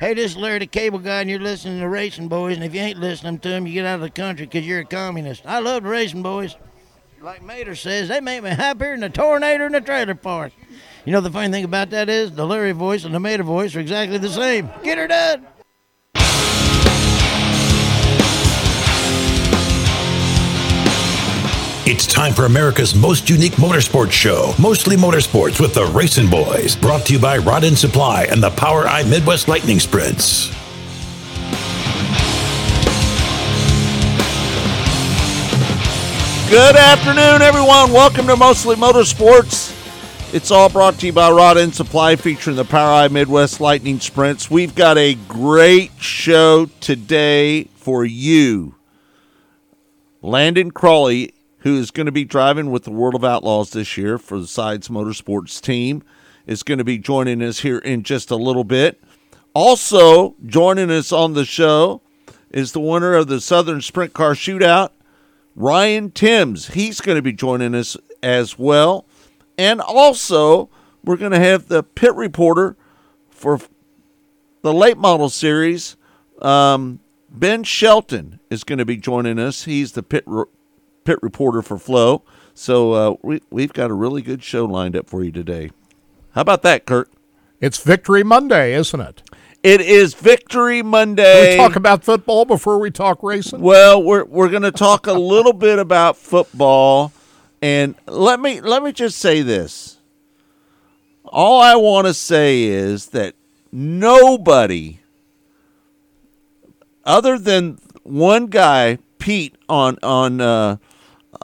Hey, this is Larry the Cable Guy, and you're listening to RacinBoys. And if you ain't listening to them, you get out of the country because you're a communist. I love the RacinBoys. Like Mater says, they make me happier than a tornado in a trailer park. You know, the funny thing about that is the Larry voice and the Mater voice are exactly the same. Get her done. It's time for America's most unique motorsports show, Mostly Motorsports with the RacinBoys, brought to you by Rod End Supply and the POWRi Midwest Lightning Sprints. Good afternoon, everyone. Welcome to Mostly Motorsports. It's all brought to you by Rod End Supply, featuring the POWRi Midwest Lightning Sprints. We've got a great show today for you. Landon Crawley, who is going to be driving with the World of Outlaws this year for the Sides Motorsports team, is going to be joining us here in just a little bit. Also, joining us on the show is the winner of the Southern Sprint Car Shootout, Ryan Timms. He's going to be joining us as well. And also, we're going to have the pit reporter for the late model series. Um, ben Shelton is going to be joining us. He's the pit re- pit reporter for Flo. So uh, we, we've got a really good show lined up for you today. How about that, Kirk? It's Victory Monday, isn't it? It is Victory Can Monday. we talk about football before we talk racing? Well, we're we're going to talk a little bit about football, and let me let me just say this. All I want to say is that nobody, other than one guy, Pete on on uh,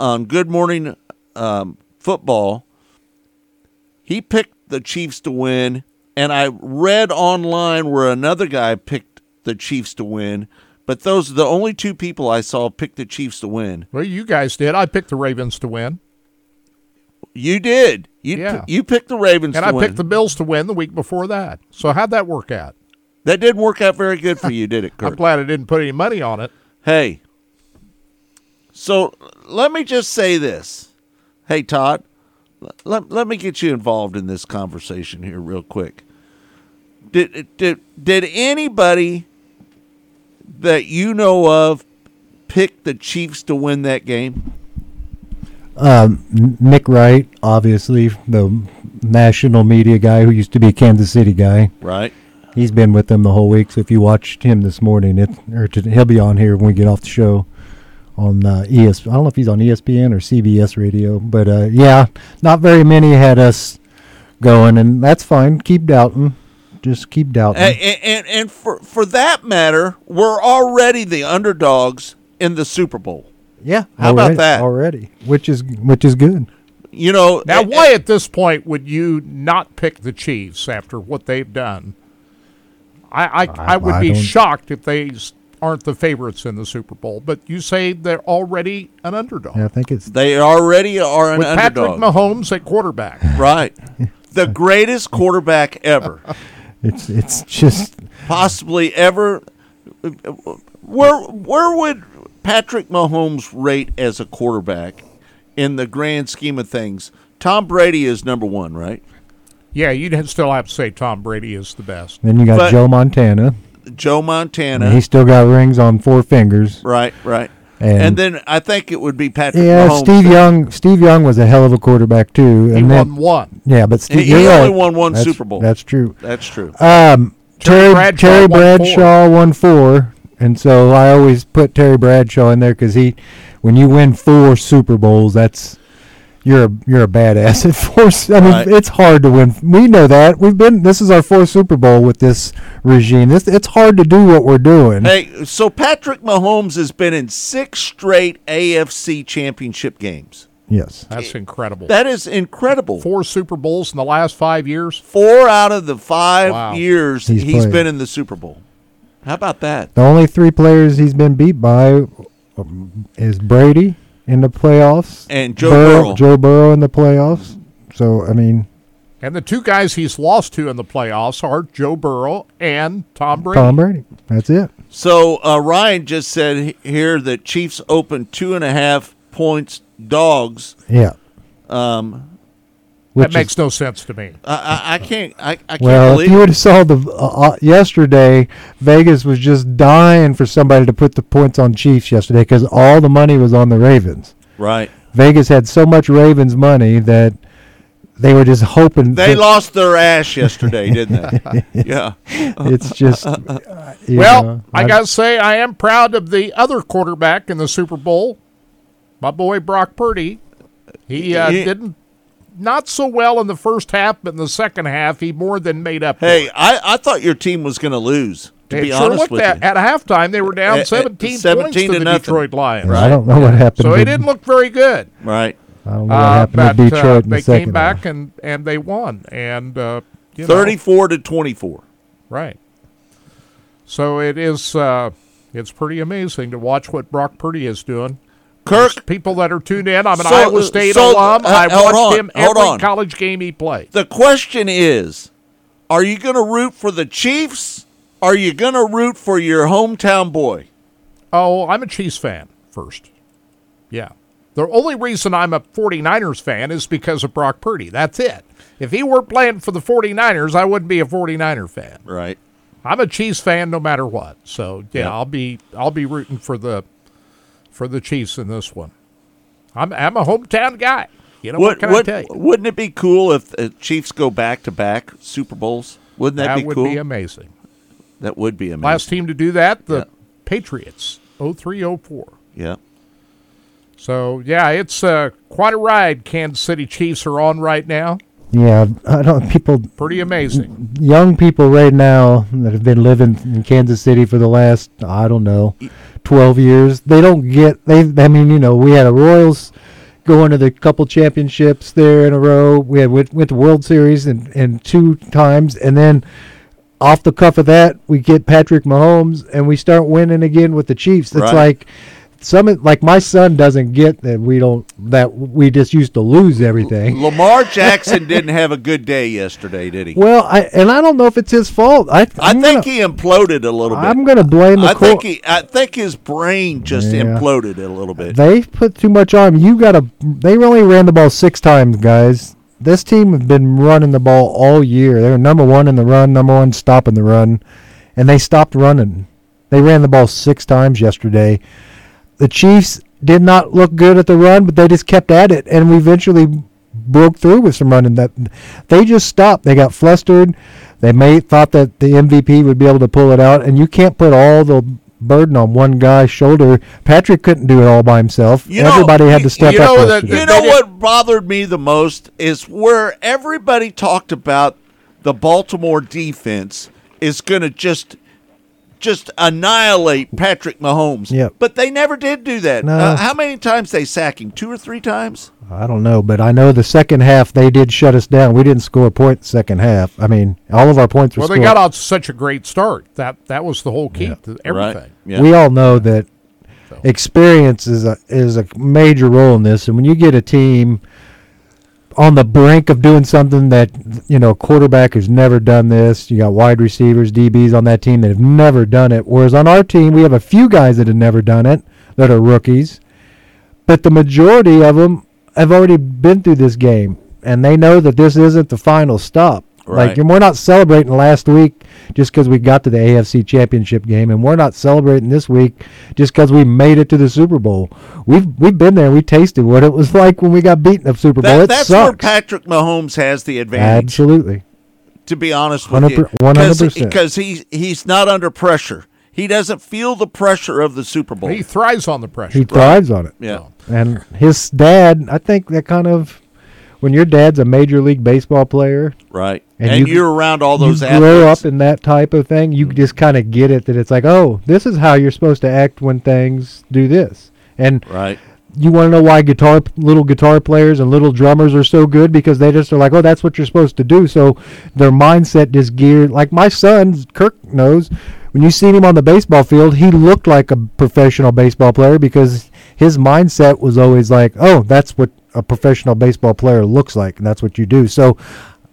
on Good Morning um, Football, he picked the Chiefs to win, and I read online where another guy picked the Chiefs to win. But those are the only two people I saw pick the Chiefs to win. Well, you guys did. I picked the Ravens to win, You did. You Yeah. you picked the Ravens and I win. picked the Bills to win the week before that. So how'd that work out? that didn't work out very good for you, did it, I'm glad I didn't put any money on it. hey. So let me just say this. Hey Todd, let, let me get you involved in this conversation here real quick. Did did did anybody that you know of pick the Chiefs to win that game? Um, Nick Wright, obviously the national media guy who used to be a Kansas City guy. Right? He's been with them the whole week. So if you watched him this morning, it or to, he'll be on here when we get off the show on uh, ES. I don't know if he's on ESPN or CBS Radio, but uh, yeah, not very many had us going, and that's fine. Keep doubting. Just keep doubting. And, and and for for that matter, we're already the underdogs in the Super Bowl. yeah, how about that? already? Which is which is good. You know, Now, why at this point would you not pick the Chiefs after what they've done? I I, I, would I be shocked if they s- aren't the favorites in the Super Bowl. But you say they're already an underdog Yeah, I think it's they already are an with Patrick. Mahomes at quarterback. right. The greatest quarterback ever, it's it's just possibly ever. Where where would Patrick Mahomes rate as a quarterback in the grand scheme of things? Tom Brady is number one, right? Yeah, you'd still have to say Tom Brady is the best. then you got But- Joe Montana. Joe And Montana, he's still got rings on four fingers. right, right. And, And, then I think it would be Patrick yeah, Mahomes. Steve Young. Steve Young was a hell of a quarterback too. He and then, won one. Yeah, but Steve, He- he you're only right. won one That's- Super Bowl. That's true. That's true. Um, Terry Terry Bradshaw Terry won four. Bradshaw won four, and so I always put Terry Bradshaw in there because he, when you win four Super Bowls, that's you're a you're a badass at four. s- I mean, Right. it's hard to win. We know that. We've been. This is our fourth Super Bowl with this regime. This it's hard to do what we're doing. Hey, so Patrick Mahomes has been in six straight AFC championship games. Yes. That's incredible. That is incredible. Four Super Bowls in the last five years. Four out of the five Wow. years He's he's played. been in the Super Bowl. How about that? The only three players he's been beat by um, is Brady in the playoffs And Joe Burrow. Joe Burrow in the playoffs. So I mean, And the two guys he's lost to in the playoffs are Joe Burrow and Tom Brady. Tom Brady. That's it. So uh, Ryan just said here that Chiefs open two and a half points dogs. Yeah. Um, That makes no sense to me. I, I, I can't. I, I can't Well, if you would have saw the uh, uh, yesterday, Vegas was just dying for somebody to put the points on Chiefs yesterday because all the money was on the Ravens. right. Vegas had so much Ravens money that they were just hoping. They that- lost their ass yesterday, didn't they? yeah. It's just. uh, you Well, know, I I'm- got to say, I am proud of the other quarterback in the Super Bowl, my boy Brock Purdy. He uh, He- didn't not so well in the first half, but in the second half, he more than made up. for Hey, it. I, I thought your team was going to lose. To It be sure honest looked with that you. at halftime they were down At- at 17, 17 points to to the nothing. Detroit Lions. I don't know what happened. So to, it didn't look very good. right. I don't know what Uh, happened but to Detroit uh, in the they second came back half. and, and they won. And uh, you know, 34 to 24. Right. So it is. Uh, it's pretty amazing to watch what Brock Purdy is doing. Kirk, People that are tuned in. I'm an So- Iowa State so, alum. uh, I watched on, him every on. college game he played. the question is are you going to root for the Chiefs? Are you going to root for your hometown boy? Oh, I'm a Chiefs fan first. Yeah. The only reason I'm a 49ers fan is because of Brock Purdy. That's it. If he weren't playing for the 49ers, I wouldn't be a 49er fan. Right. I'm a Chiefs fan no matter what. So yeah, Yep. I'll be I'll be rooting for the for the Chiefs in this one. I'm I'm a hometown guy. You know what, Would, can would, I tell you? wouldn't it be cool if the Chiefs go back to back Super Bowls? Wouldn't that, That be would cool? That would be amazing. that would be amazing. Last team to do that, the Yeah. Patriots, 0304. yeah. So yeah, it's uh, quite a ride. Kansas City Chiefs are on right now. Yeah, I don't. People, Pretty amazing. young people right now that have been living in Kansas City for the last, I don't know, twelve years. They don't get. They. I mean, you know, we had a Royals going to the couple championships there in a row. We had went, went to World Series and and two times, and then off the cuff of that, we get Patrick Mahomes, and we start winning again with the Chiefs. It's Right. like some like my son doesn't get that we don't that we just used to lose everything. Lamar Jackson didn't have a good day yesterday, did he? Well, I and I don't know if it's his fault. I I I'm think gonna, he imploded a little bit. I'm going to blame the I think he. I think his brain just Yeah. imploded a little bit. They put too much on him. You got to. They only ran the ball six times, guys. This team has been running the ball all year. They were number one in the run, number one stopping the run, and they stopped running. They ran the ball six times yesterday. The Chiefs did not look good at the run, but they just kept at it, and we eventually broke through with some running. That they just stopped. They got flustered. They may thought that the MVP would be able to pull it out, and you can't put all the burden on one guy's shoulder. Patrick couldn't do it all by himself. You know, Everybody had to step you up. know that- You know what bothered me the most is where everybody talked about the Baltimore defense is going to just just annihilate Patrick Mahomes. Yep. But they never did do that. No. Uh, how many times they sack him? Two or three times? I don't know, but I know the second half they did shut us down. We didn't score a point in the second half. I mean, all of our points were Well, they scored. got out to such a great start. That that was the whole key to everything. Right. Yeah. We all know that experience is a is a major role in this, and when you get a team on the brink of doing something that you know, quarterback has never done this. You got wide receivers, DBs on that team that have never done it. Whereas on our team, we have a few guys that have never done it that are rookies, but the majority of them have already been through this game, and they know that this isn't the final stop. Right. Like, and we're not celebrating last week just because we got to the AFC Championship game, and we're not celebrating this week just because we made it to the Super Bowl. We've we've been there. We tasted what it was like when we got beaten at Super Bowl. That, it that's where. Patrick Mahomes has the advantage. Absolutely. to be honest with 100 you. 100%. Because he, he's not under pressure. He doesn't feel the pressure of the Super Bowl. He thrives on the pressure. He thrives on it. yeah. And his dad, I think that kind of when your dad's a major league baseball player, Right. And And, you- are around all those you athletes. grow up in that type of thing, you mm-hmm. just kind of get it that it's like, oh, this is how you're supposed to act when things do this. And right. you want to know why guitar little guitar players and little drummers are so good because they just are like, oh, that's what you're supposed to do. So their mindset is geared. Like my son, Kirk knows. When you seen him on the baseball field, he looked like a professional baseball player because his mindset was always like, oh, that's what a professional baseball player looks like, and that's what you do. So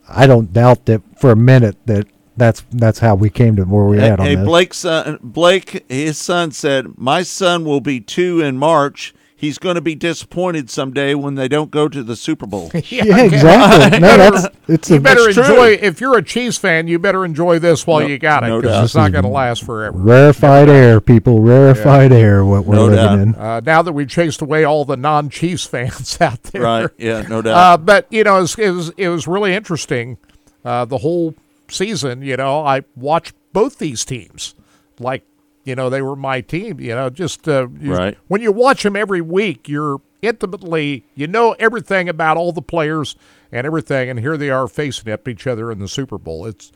I don't doubt that for a minute that that's that's how we came to where we're Hey, at on hey, this. Blake's son, Blake, his son said, "My son will be two in March. He's going to be disappointed someday when they don't go to the Super Bowl. Yeah, exactly. No, that's it's You a better It's true. If you're a Chiefs fan, you better enjoy this while No- you got it, because doubt. it's not going to last forever. rarefied air, people. Rarefied air. What we're No living doubt. in. Uh, now that we've chased away all the non-Chiefs fans out there, right? Yeah, no doubt. Uh, but you know, it was, it was it was really interesting. Uh, the whole season, you know, I watched both these teams like you know they were my team. You know, just uh, Right. when you watch them every week, you're intimately you know everything about all the players and everything, and here they are facing up each other in the Super Bowl. It's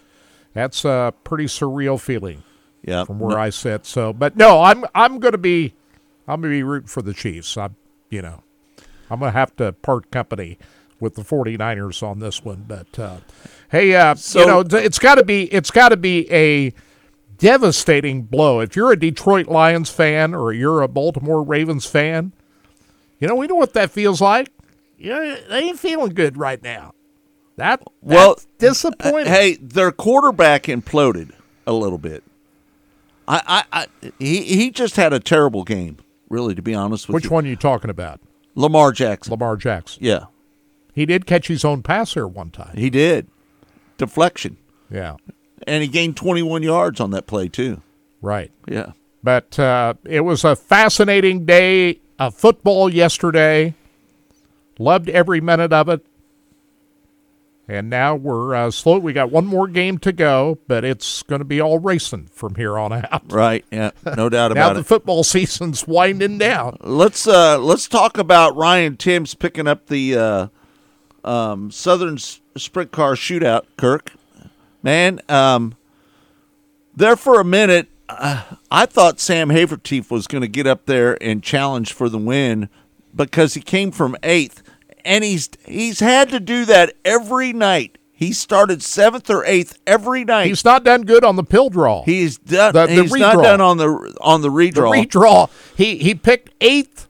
that's a pretty surreal feeling yeah, from where I sit. So, but no, I'm I'm going to be I'm going to be rooting for the Chiefs. I'm you know I'm going to have to part company with the 49ers on this one. But uh, hey, uh, So- you know it's- it's got to be it's got to be a devastating blow if you're a Detroit Lions fan or you're a Baltimore Ravens fan. You know we know what that feels like. Yeah, they ain't feeling good right now. That Well, disappointing. Hey, their quarterback imploded a little bit. I, I, I he he just had a terrible game. Really, to be honest with which you, one are you talking about? Lamar Jackson. Lamar Jackson. Yeah, He did catch his own pass there one time. he did deflection, Yeah, and he gained 21 yards on that play too. right. Yeah, But uh, it was a fascinating day of football yesterday. Loved every minute of it. And now we're uh, slow. We got one more game to go, but it's going to be all racing from here on out. right. Yeah, no doubt about it. Now the football season's winding down. Let's uh let's talk about Ryan Timms picking up the uh, um, Southern Sprint Car Shootout. Kirk, man, um, there for a minute, uh, I thought Sam Hafertepe was going to get up there and challenge for the win because he came from eighth, and he's he's had to do that every night. He started seventh or eighth every night. He's not done good on the pill draw. he's done. the- the he's not done on the on the the redraw. redraw. He he picked eighth,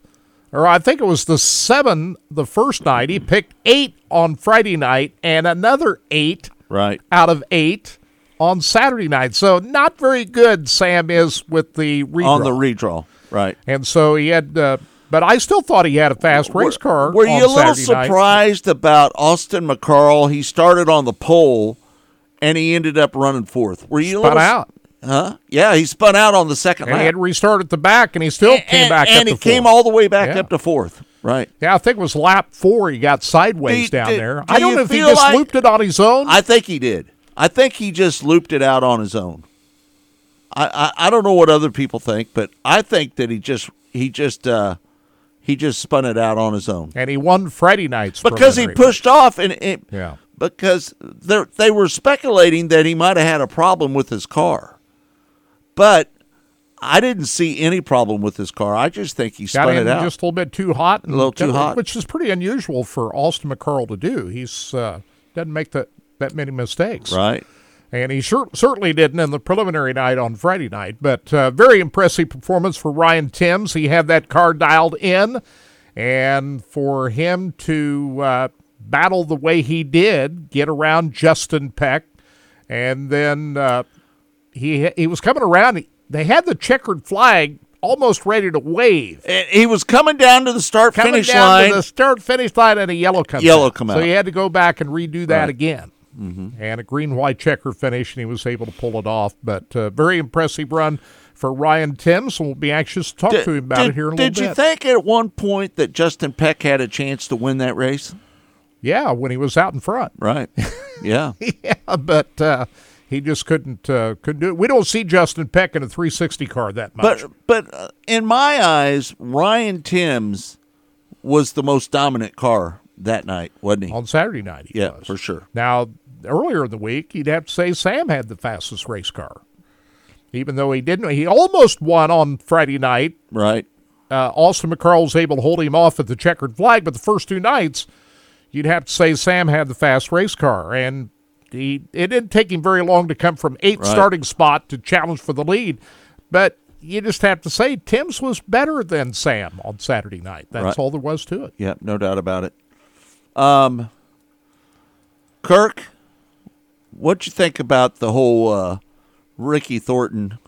or I think it was the seven the first night. He picked eight on Friday night and another eight right. out of eight on Saturday night. So not very good. Sam is with the redraw. On the redraw. Right. and so he had. Uh, but I still thought he had a fast race car. Were on you a little Saturday night. surprised about Austin McCarl? He started on the pole, and he ended up running fourth. Were you a Spun little, out, Huh? Yeah, he spun out on the second and he lap, had restarted the back, and he still came and, back and up he to came all the way back Yeah. up to fourth. Right. Yeah, I think it was lap four. He got sideways Do- down do- there. do I don't know if he just like- looped it on his own. I think he did. I think he just looped it out on his own. I, I, I don't know what other people think, but I think that he just he just uh, he just spun it out on his own and he won Friday night's because he pushed off and it, Yeah. because they they were speculating that he might have had a problem with his car, but I didn't see any problem with his car. I just think he spun it out. just a little bit too hot, and A little too hot. which is pretty unusual for Austin McCarl to do. He's uh, doesn't make that that many mistakes, right. and he sure, certainly didn't in the preliminary night on Friday night. But uh, very impressive performance for Ryan Timms. He had that car dialed in, and for him to uh, battle the way he did, get around Justin Peck, and then uh, he he was coming around. They had the checkered flag almost ready to wave. And he was coming down to the start Coming finish down line. to the start finish line, and a yellow comes Yellow out. come So out. he had to go back and redo that Right. again. Mm-hmm. And a green white checker finish, and he was able to pull it off. But uh, very impressive run for Ryan Timms. and We'll be anxious to talk Did- to him about did, it here in a little bit. did you think at one point that Justin Peck had a chance to win that race? yeah, when he was out in front. Right. Yeah. yeah, but uh, he just couldn't uh, couldn't do it. We don't see Justin Peck in a 360 car that much. but but uh, in my eyes, Ryan Timms was the most dominant car that night, wasn't he? on Saturday night, he yeah, was. for sure. Now, earlier in the week, you'd have to say Sam had the fastest race car. Even though he didn't, he almost won on Friday night. Right. Uh, Austin McCarl was able to hold him off at the checkered flag, but the first two nights, you'd have to say Sam had the fast race car. And he, it didn't take him very long to come from eighth Right. starting spot to challenge for the lead. But you just have to say Timms was better than Sam on Saturday night. That's Right. all there was to it. Yeah, no doubt about it. Um, Kirk, what'd you think about the whole uh, Ricky Thornton,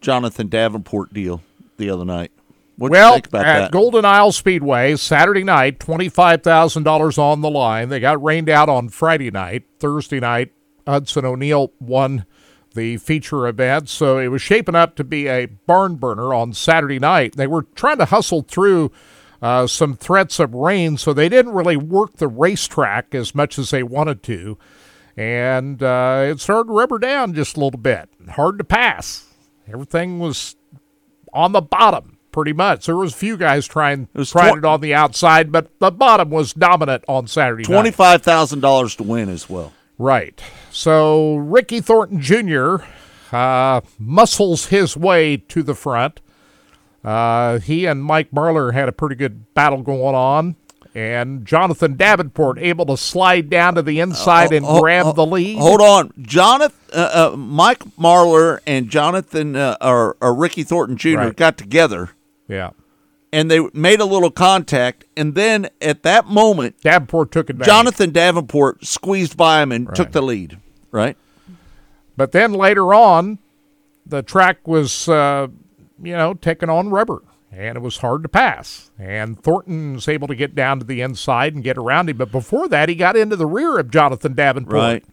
Jonathan Davenport deal the other night? What well, you think about at that? Golden Isle Speedway, Saturday night, twenty-five thousand dollars on the line. They got rained out on Friday night. Thursday night, Hudson O'Neill won the feature event, so it was shaping up to be a barn burner on Saturday night. They were trying to hustle through uh, some threats of rain, so they didn't really work the racetrack as much as they wanted to, and uh, it started to rubber down just a little bit. Hard to pass. Everything was on the bottom pretty much. There was a few guys trying trying twen- it on the outside, but the bottom was dominant on Saturday night. Twenty-five thousand dollars to win as well. Right. So Ricky Thornton Jr. Uh, muscles his way to the front. Uh, he and Mike Marler had a pretty good battle going on. And Jonathan Davenport able to slide down to the inside and Oh, grab oh, the lead. Hold on, Jonathan, uh, uh, Mike Marler and Jonathan uh, or, or Ricky Thornton Jr. Right. got together Yeah. and they made a little contact, and then at that moment, Davenport took advantage. Jonathan Davenport squeezed by him and took the lead. Right? But then later on, the track was, uh, you know, taken on rubber, and it was hard to pass. And Thornton was able to get down to the inside and get around him. But before that, he got into the rear of Jonathan Davenport Right.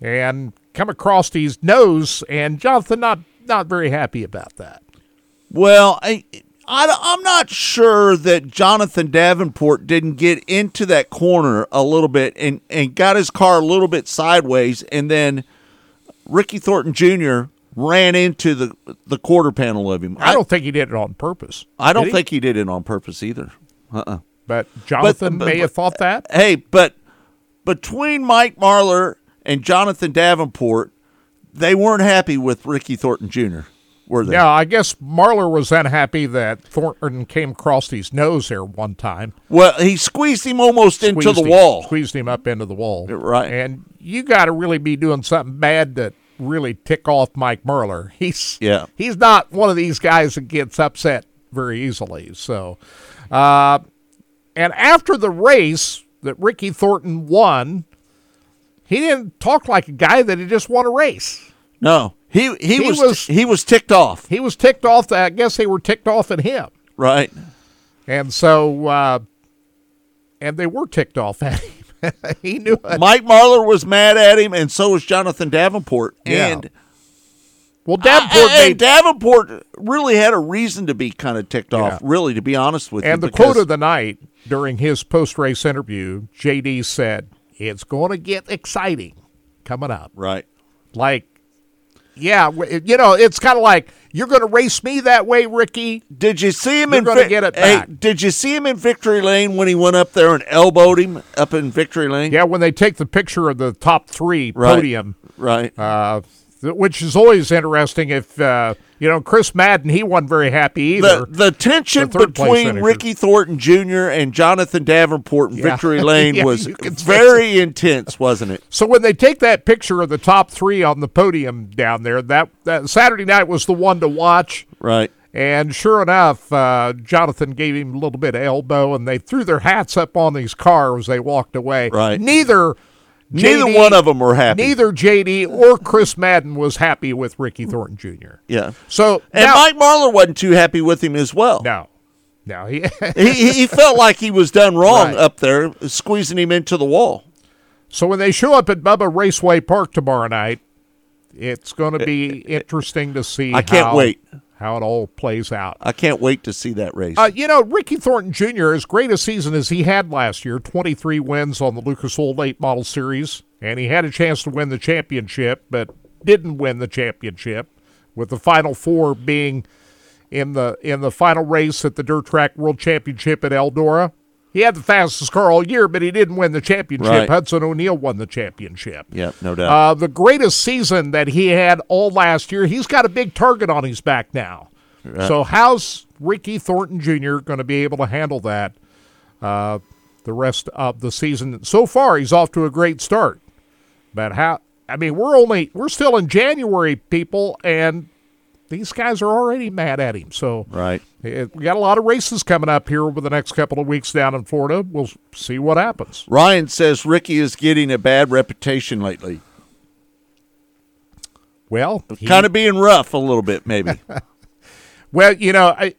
and come across his nose, and Jonathan not not very happy about that. Well, I, I, am not sure that Jonathan Davenport didn't get into that corner a little bit and, and got his car a little bit sideways, and then Ricky Thornton Jr. ran into the the quarter panel of him. I don't think he did it on purpose. I don't he? think he did it on purpose either. Uh-uh. But Jonathan but- may have thought that. Hey, but between Mike Marler and Jonathan Davenport, they weren't happy with Ricky Thornton Jr. Were they? Yeah, I guess Marler was unhappy that Thornton came across his nose there one time. Well, he squeezed him almost into the him- wall. Squeezed him up into the wall. Right. And you got to really be doing something bad to really tick off Mike Marler. He's Yeah. He's not one of these guys that gets upset very easily. So, uh, and after the race that Ricky Thornton won, he didn't talk like a guy that he just won a race. No, he he, He was, was- he was ticked off. He was ticked off. That I guess they were ticked off at him. Right. And so, uh, and they were ticked off at him. he knew it. Mike Marler was mad at him, and so was Jonathan Davenport. Yeah. And Well, Davenport and made, Davenport really had a reason to be kind of ticked Yeah. off. Really, to be honest with you. and the quote of the night during his post race interview, JD said, It's going to get exciting coming up. right. Like, yeah, you know, it's kind of like, you're going to race me that way, Ricky. Did you see him You're in Vic- get it hey, back. did you see him in Victory Lane when he went up there and elbowed him up in Victory Lane? Yeah, when they take the picture of the top three Right. podium, Right. uh, which is always interesting if, uh, you know, Chris Madden, he wasn't very happy either. the the tension The between. Ricky Thornton Jr. and Jonathan Davenport in Yeah. Victory Lane Yeah, was you can say very intense, wasn't it? So when they take that picture of the top three on the podium down there, that, that Saturday night was the one to watch. Right. And sure enough, uh, Jonathan gave him a little bit of elbow, and they threw their hats up on these cars as they walked away. Right. Neither, Neither JD one of them were happy. Neither JD or Chris Madden was happy with Ricky Thornton Jr. Yeah. So And now, Mike Marler wasn't too happy with him as well. no, no, he, he, he felt like he was done wrong Right. up there, squeezing him into the wall. So when they show up at Bubba Raceway Park tomorrow night, it's going to eh, be eh, eh, interesting to see. I can't wait. How it all plays out. I can't wait to see that race. Uh, you know, Ricky Thornton Jr., as great a season as he had last year 23 wins on the Lucas Oil Late Model Series, and he had a chance to win the championship, but didn't win the championship, with the final four being in the in the final race at the Dirt Track World Championship at Eldora. He had the fastest car all year, but he didn't win the championship. Right. Hudson O'Neill won the championship. yeah, no doubt. Uh, the greatest season that he had all last year. He's got a big target on his back now. So how's Ricky Thornton Jr. going to be able to handle that uh, the rest of the season? So far, he's off to a great start. But how? I mean, we're only we're still in January, people, and these guys are already mad at him. So right. eh, we got a lot of races coming up here over the next couple of weeks down in Florida. We'll see what happens. Ryan says Ricky is getting a bad reputation lately. Well, he- Kind of being rough a little bit, maybe. Well, you know, I,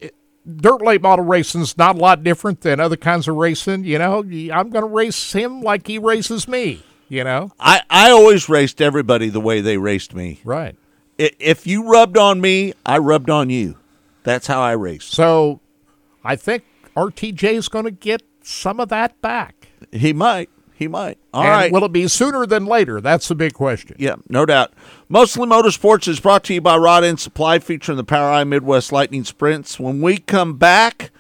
dirt late model racing's not a lot different than other kinds of racing. You know, I'm going to race him like he races me. You know, I, I always raced everybody the way they raced me. right? If you rubbed on me, I rubbed on you. That's how I raced. So, I think RTJ is going to get some of that back. He might. He might. All and right. Will it be sooner than later? That's the big question. Yeah, no doubt. Mostly Motorsports is brought to you by Rod End Supply, featuring the POWRi Midwest Lightning Sprints. When we come back,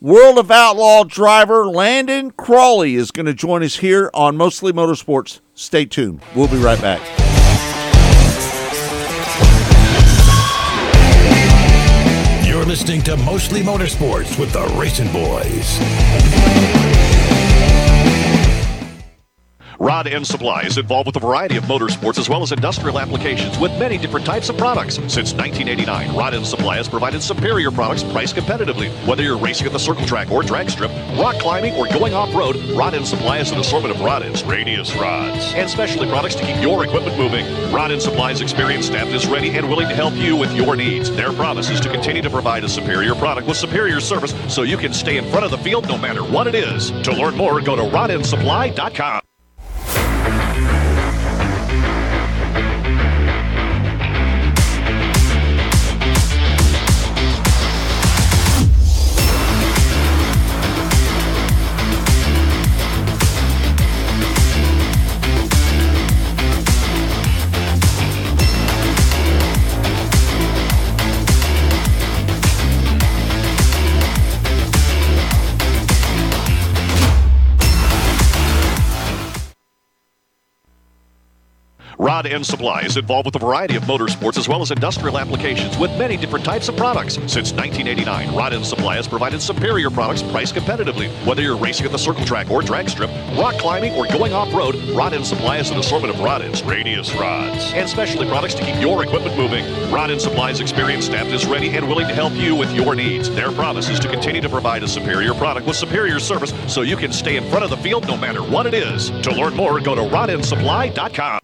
World of Outlaw driver Landon Crawley is going to join us here on Mostly Motorsports. Stay tuned. We'll be right back. You're listening to Mostly Motorsports with the RacinBoys. Rod End Supply is involved with a variety of motorsports as well as industrial applications with many different types of products. Since 1989, Rod End Supply has provided superior products priced competitively. Whether you're racing at the circle track or drag strip, rock climbing, or going off road, Rod End Supply has an assortment of rod ends, radius rods, and specialty products to keep your equipment moving. Rod End Supply's experienced staff is ready and willing to help you with your needs. Their promise is to continue to provide a superior product with superior service so you can stay in front of the field no matter what it is. To learn more, go to rodendsupply.com. Rod End Supply is involved with a variety of motorsports as well as industrial applications with many different types of products. Since 1989, Rod End Supply has provided superior products priced competitively. Whether you're racing at the circle track or drag strip, rock climbing, or going off road, Rod End Supply has an assortment of rod ends, radius rods, and specialty products to keep your equipment moving. Rod End Supply's experienced staff is ready and willing to help you with your needs. Their promise is to continue to provide a superior product with superior service so you can stay in front of the field no matter what it is. To learn more, go to rodendsupply.com.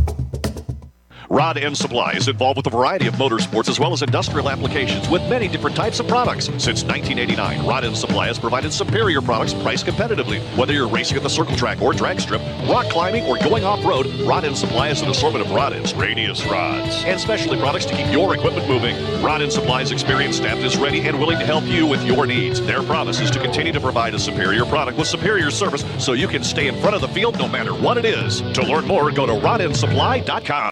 Rod End Supply is involved with a variety of motorsports as well as industrial applications with many different types of products. Since 1989, Rod End Supply has provided superior products priced competitively. Whether you're racing at the circle track or drag strip, rock climbing, or going off road, Rod End Supply has an assortment of rod ends, radius rods, and specialty products to keep your equipment moving. Rod End Supply's experienced staff is ready and willing to help you with your needs. Their promise is to continue to provide a superior product with superior service so you can stay in front of the field no matter what it is. To learn more, go to rodendsupply.com.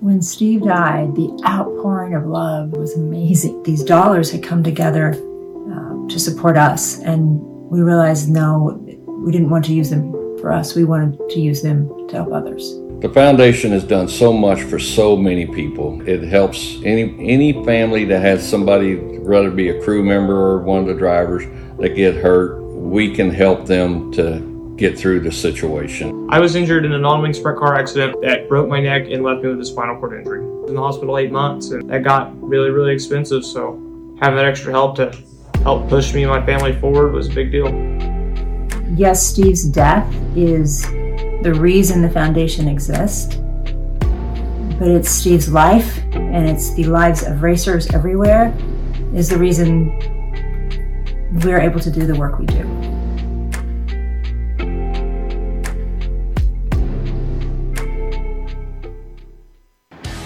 When Steve died, the outpouring of love was amazing. These dollars had come together uh, to support us, and we realized no, we didn't want to use them for us. We wanted to use them to help others. The foundation has done so much for so many people. It helps any any family that has somebody, rather be a crew member or one of the drivers, that get hurt. We can help them to get through the situation. I was injured in a non-wing sprint car accident that broke my neck and left me with a spinal cord injury. In the hospital eight months, and that got really, really expensive. So having that extra help to help push me and my family forward was a big deal. Yes, Steve's death is the reason the foundation exists, but it's Steve's life and it's the lives of racers everywhere is the reason we're able to do the work we do.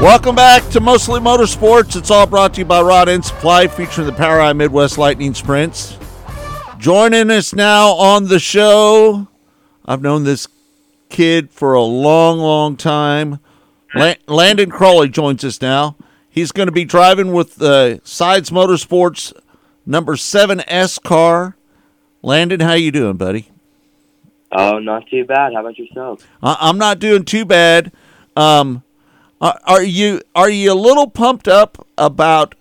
Welcome back to Mostly Motorsports. It's all brought to you by Rod End Supply, featuring the POWRi Midwest Lightning Sprints. Joining us now on the show, I've known this kid for a long, long time. Landon Crawley joins us now. He's going to be driving with the Sides Motorsports number seven S car. Landon, how you doing, buddy? Oh, not too bad. How about yourself? I- I'm not doing too bad. Um, are, are you are you a little pumped up about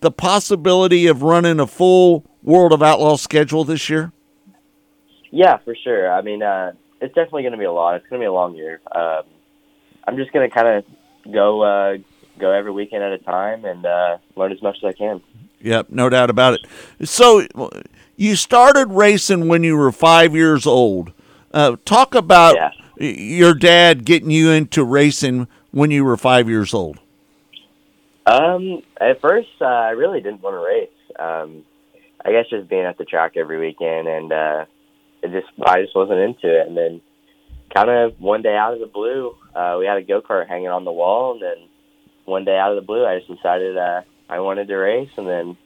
the possibility of running a full World of Outlaw schedule this year? Yeah, for sure. I mean, uh, it's definitely going to be a lot. It's going to be a long year. Um, I'm just going to kind of go uh, go every weekend at a time and uh, learn as much as I can. Yep, no doubt about it. So you started racing when you were five years old. Uh, talk about Yeah. your dad getting you into racing when you were five years old. Um, at first, uh, I really didn't want to race. Um, I guess just being at the track every weekend, and uh, it just I just wasn't into it. And then, kind of one day out of the blue, uh, we had a go kart hanging on the wall, and then one day out of the blue, I just decided uh, I wanted to race, and then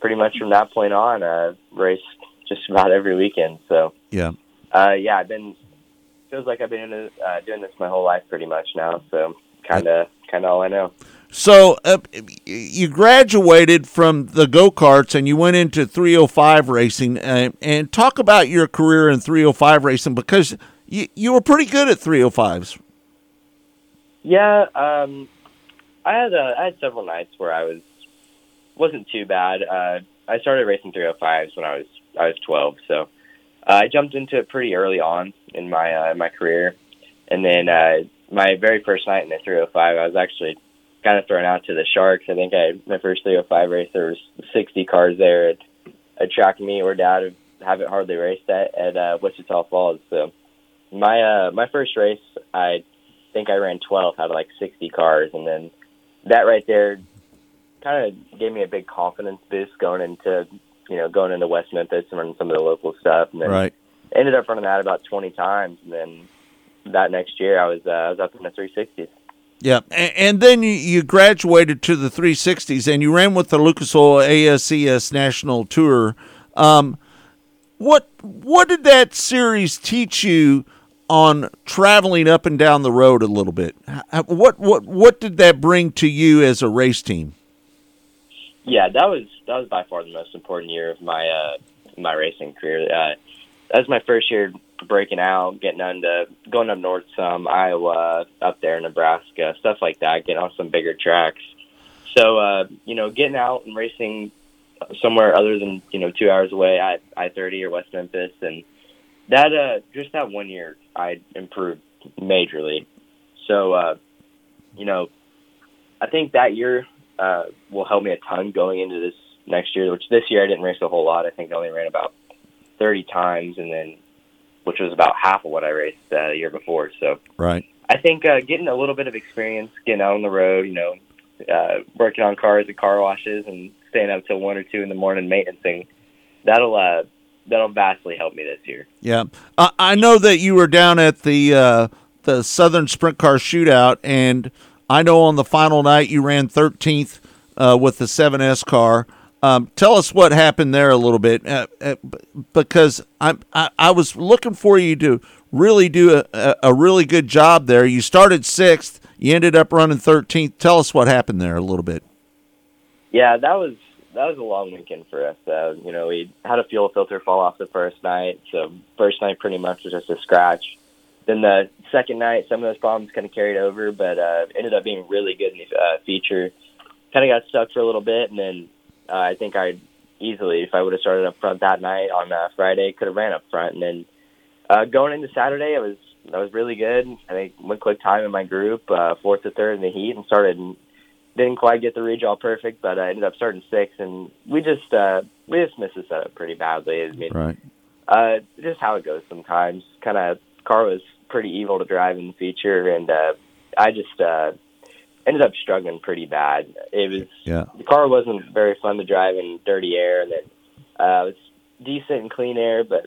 pretty much from that point on, I uh, raced just about every weekend. So, Yeah. uh, yeah, I've been feels like I've been in, uh, doing this my whole life pretty much now. So, kind of kind of all I know. So uh, you graduated from the go karts and you went into 305 racing. Uh, and talk about your career in 305 racing because you you were pretty good at 305s. Yeah, um, I had uh, I had several nights where I was wasn't too bad. Uh, I started racing 305s when I was I was 12, so uh, I jumped into it pretty early on in my uh, my career. And then uh, my very first night in the 305, I was actually kind of thrown out to the Sharks. I think I my first 305 race there was 60 cars there at a track me or dad have- haven't hardly raced at at uh, Wichita Falls. So my uh, my first race, I think I ran 12 out of like 60 cars, and then that right there kind of gave me a big confidence boost going into you know going into West Memphis and running some of the local stuff, and then Right. ended up running that about 20 times, and then that next year I was uh, I was up in the 360s. Yeah, and, and then you, you graduated to the 360s and you ran with the Lucas Oil ASCS National Tour. Um, what what did that series teach you on traveling up and down the road a little bit? What what what did that bring to you as a race team? Yeah, that was that was by far the most important year of my uh my racing career. Uh that was my first year breaking out, getting on to going up north some, Iowa, up there, Nebraska, stuff like that, getting on some bigger tracks. So uh, you know, getting out and racing somewhere other than, you know, two hours away at I thirty or West Memphis and that uh just that one year I improved majorly. So uh you know, I think that year uh, will help me a ton going into this next year. Which this year I didn't race a whole lot. I think I only ran about thirty times, and then which was about half of what I raced uh, the year before. So Right. I think uh, getting a little bit of experience, getting out on the road, you know, uh, working on cars at car washes and staying up till one or two in the morning maintenancing. That'll uh, that'll vastly help me this year. Yeah, I, I know that you were down at the uh, the Southern Sprint Car Shootout, and I know on the final night you ran 13th uh, with the 7S car. Um, tell us what happened there a little bit, uh, uh, because I, I I was looking for you to really do a, a really good job there. You started sixth, you ended up running 13th. Tell us what happened there a little bit. Yeah, that was that was a long weekend for us. Uh, you know, we had a fuel filter fall off the first night, so first night pretty much was just a scratch. Then the second night, some of those problems kind of carried over, but uh, ended up being really good in the uh, feature. Kind of got stuck for a little bit, and then uh, I think I easily, if I would have started up front that night on uh, Friday, could have ran up front. And then uh, going into Saturday, I was I was really good. I think went quick time in my group, uh, fourth to third in the heat, and started. Didn't quite get the redraw perfect, but I ended up starting sixth, and we just uh, we just missed the setup pretty badly. I mean, Right. uh, just how it goes sometimes. Kind of car was pretty evil to drive in the feature, and uh, I just uh, ended up struggling pretty bad. It was Yeah. the car wasn't very fun to drive in dirty air, and then uh, it was decent in clean air, but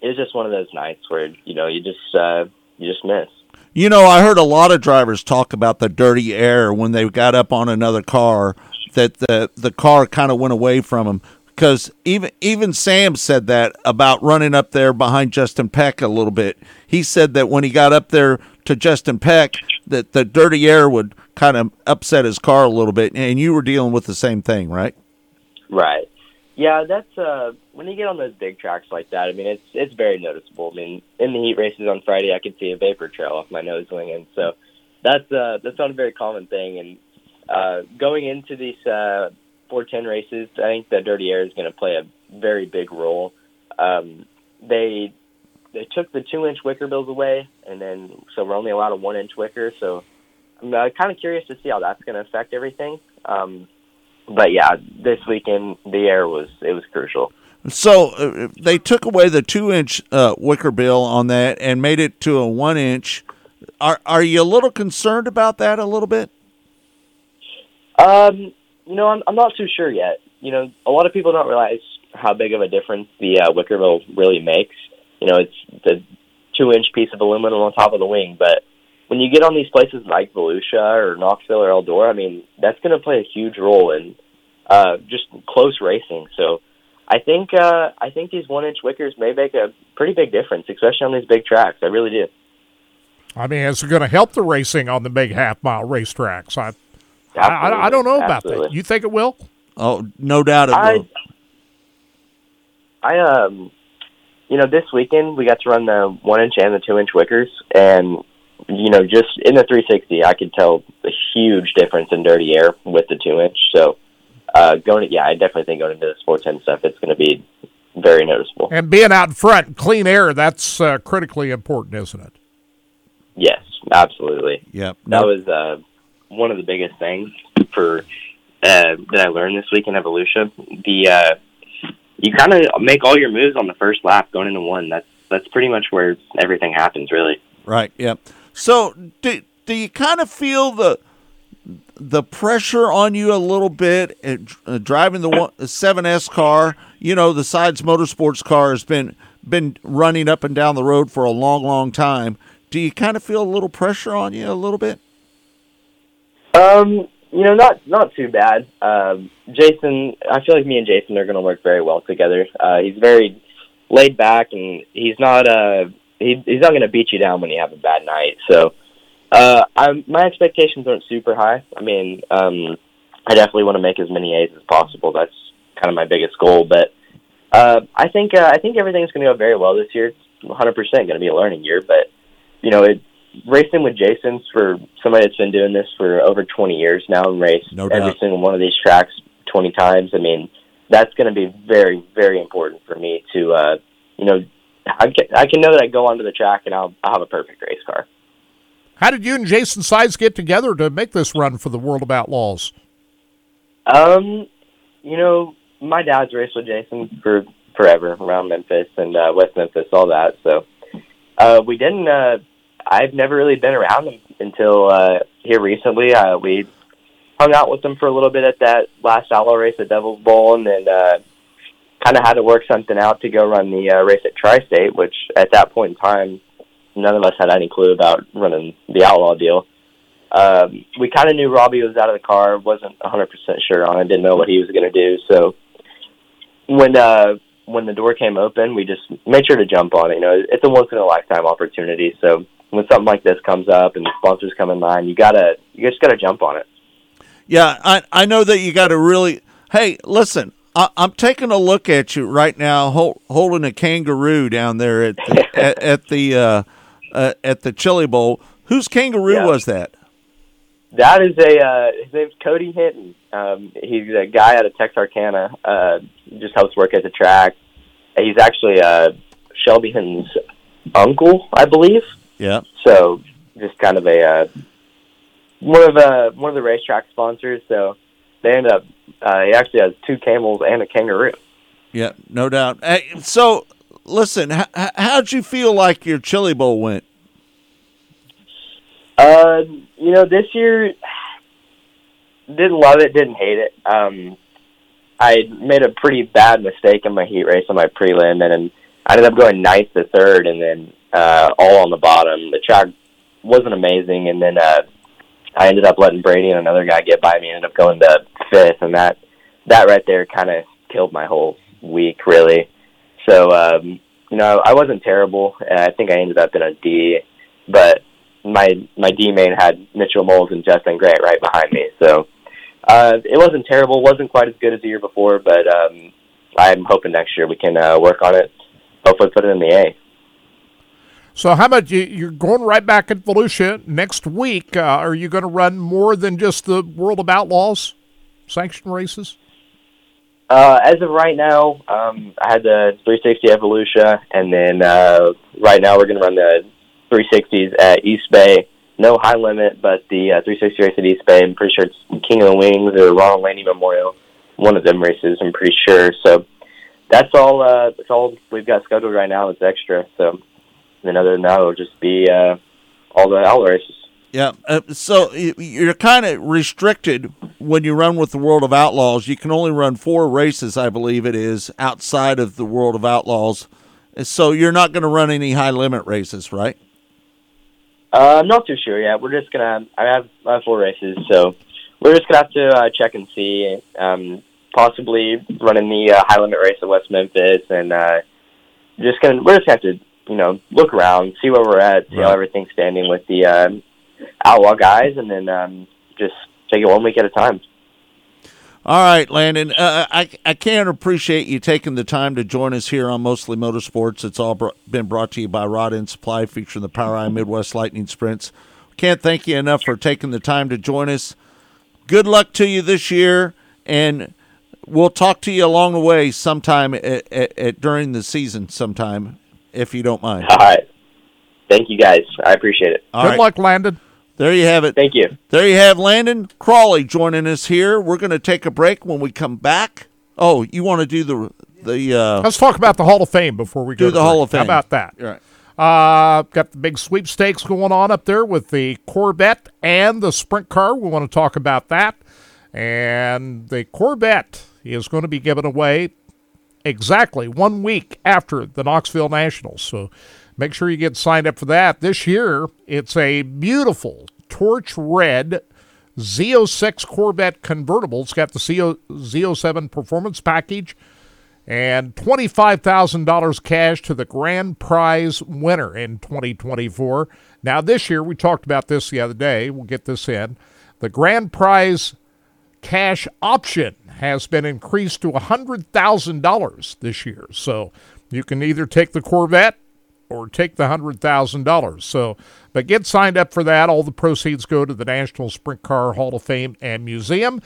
it was just one of those nights where you know you just uh, you just miss. You know, I heard a lot of drivers talk about the dirty air when they got up on another car that the the car kind of went away from them because even even Sam said that about running up there behind Justin Peck a little bit. He said that when he got up there to Justin Peck that the dirty air would kind of upset his car a little bit and you were dealing with the same thing, right? Right. Yeah, that's uh when you get on those big tracks like that, I mean it's it's very noticeable. I mean, in the heat races on Friday I could see a vapor trail off my nose wing and so that's uh that's not a very common thing and uh going into these uh four ten races, I think the dirty air is gonna play a very big role. Um they they took the two inch wicker bills away and then so we're only allowed a one inch wicker, so I'm uh, kind of curious to see how that's going to affect everything. Um, but yeah, this weekend the air was it was crucial. So uh, they took away the two inch uh, wicker bill on that and made it to a one inch. Are are you a little concerned about that a little bit? Um, you know, I'm I'm not too sure yet. You know, a lot of people don't realize how big of a difference the uh, wicker bill really makes. You know, it's the two inch piece of aluminum on top of the wing, but when you get on these places like Volusia or Knoxville or Eldora, I mean, that's going to play a huge role in uh, just close racing. So I think uh, I think these one inch wickers may make a pretty big difference, especially on these big tracks. I really do. I mean, is it going to help the racing on the big half mile racetracks? I, I, I, I don't know about that. You think it will? Oh, no doubt it I- will. I um, you know, this weekend we got to run the one inch and the two inch wickers, and you know, just in the 360, I could tell a huge difference in dirty air with the two inch. So, uh, going, yeah, I definitely think going into the four ten stuff, it's going to be very noticeable. And being out in front, clean air, that's uh, critically important, isn't it? Yes, absolutely. Yep. That was uh, one of the biggest things for uh, that I learned this week in Volusia. The uh, you kind of make all your moves on the first lap going into one. That's that's pretty much where everything happens, really. Right. Yep. So do do you kind of feel the the pressure on you a little bit at, uh, driving the one, the 7S car? You know, the Sides Motorsports car has been been running up and down the road for a long, long time. Do you kind of feel a little pressure on you a little bit? Um, you know, not not too bad. Um, Jason, I feel like me and Jason are going to work very well together. Uh, he's very laid back, and he's not uh he, he's not going to beat you down when you have a bad night. So, uh, I'm my expectations aren't super high. I mean, um, I definitely want to make as many A's as possible. That's kind of my biggest goal. But uh, I think uh, I think everything's going to go very well this year. It's 100 percent going to be a learning year, but you know, it, racing with Jason's for somebody that's been doing this for over 20 years now and raced No every single one of these tracks 20 times. I mean, that's going to be very, very important for me to, uh, you know, I can, I can know that I go onto the track and I'll, I'll have a perfect race car. How did you and Jason Sides get together to make this run for the World of Outlaws? Um, you know, my dad's raced with Jason for forever around Memphis and uh, West Memphis, all that. So uh, we didn't. Uh, I've never really been around them until uh, here recently. Uh, we hung out with them for a little bit at that last outlaw race at Devil's Bowl, and then uh, kind of had to work something out to go run the uh, race at Tri-State, which at that point in time, none of us had any clue about running the outlaw deal. Um, we kind of knew Robbie was out of the car, wasn't 100% sure on it, didn't know what he was going to do. So when uh, when the door came open, we just made sure to jump on it. You know, it's a once in a lifetime opportunity. So when something like this comes up and sponsors come in line, you gotta you just gotta jump on it. Yeah, I I know that you got to really. Hey, listen, I, I'm taking a look at you right now, hol- holding a kangaroo down there at the, at, at the uh, uh, at the Chili Bowl. Whose kangaroo Yeah. was that? That is a uh, his name's Cody Hinton. Um, he's a guy out of Texarkana. Uh, just helps work at the track. He's actually uh, Shelby Hinton's uncle, I believe. Yeah. So just kind of a uh, one of uh, one of the racetrack sponsors. So they end up uh, he actually has two camels and a kangaroo. Yeah, no doubt. Hey, so, listen, h- how'd you feel like your Chili Bowl went? Uh, you know, this year didn't love it, didn't hate it. Um, I made a pretty bad mistake in my heat race on my prelim, and, and I ended up going ninth to third, and then uh, all on the bottom. The track wasn't amazing, and then uh, I ended up letting Brady and another guy get by me. And ended up going to fifth, and that that right there kind of killed my whole week, really. So, um, you know, I wasn't terrible. and I think I ended up in a D, but my my D main had Mitchel Moles and Justin Grant right behind me. So uh, it wasn't terrible. wasn't quite as good as the year before, but um, I'm hoping next year we can uh, work on it. Hopefully, put it in the A. So how about you? You're going right back at Volusia next week. Uh, are you going to run more than just the World of Outlaws sanction races? Uh, as of right now, um, I had the 360 at Volusia, and then uh, right now we're going to run the 360s at East Bay. No high limit, but the uh, 360 race at East Bay. I'm pretty sure it's King of the Wings or Ronald Laney Memorial. One of them races, I'm pretty sure. So that's all. Uh, that's all we've got scheduled right now. It's extra. So then other than that, it'll just be uh, all the outlaw races. Yeah, uh, so you're kind of restricted when you run with the World of Outlaws. You can only run four races, I believe it is, outside of the World of Outlaws. So you're not going to run any high limit races, right? Uh, I'm not too sure yet. We're just gonna. I have, I have four races, so we're just gonna have to uh, check and see. Um, possibly running the uh, high limit race at West Memphis, and uh, just gonna. We're just gonna have to, you know, look around, see where we're at, see how everything's standing with the um, outlaw guys, and then um, just take it one week at a time. All right, Landon. Uh, I I can't appreciate you taking the time to join us here on Mostly Motorsports. It's all br- been brought to you by Rod End Supply, featuring the POWRi Midwest Lightning Sprints. Can't thank you enough for taking the time to join us. Good luck to you this year, and we'll talk to you along the way sometime at, at, at during the season, sometime if you don't mind. All right. Thank you guys. I appreciate it. All Good right. luck, Landon. There you have it. Thank you. There you have Landon Crawley joining us here. We're going to take a break when we come back. Oh, you want to do the the uh, Let's talk about the Hall of Fame before we go. Do to the Hall break. of Fame. How about that? Right. Uh, got the big sweepstakes going on up there with the Corvette and the sprint car. We want to talk about that. And the Corvette is going to be given away exactly one week after the Knoxville Nationals. So make sure you get signed up for that. This year, it's a beautiful torch red Z06 Corvette convertible. It's got the CO, Z07 performance package and $25,000 cash to the grand prize winner in 2024. Now, this year, we talked about this the other day. We'll get this in. The grand prize cash option has been increased to $100,000 this year. So you can either take the Corvette or take the $100,000. So, but get signed up for that. All the proceeds go to the National Sprint Car Hall of Fame and Museum.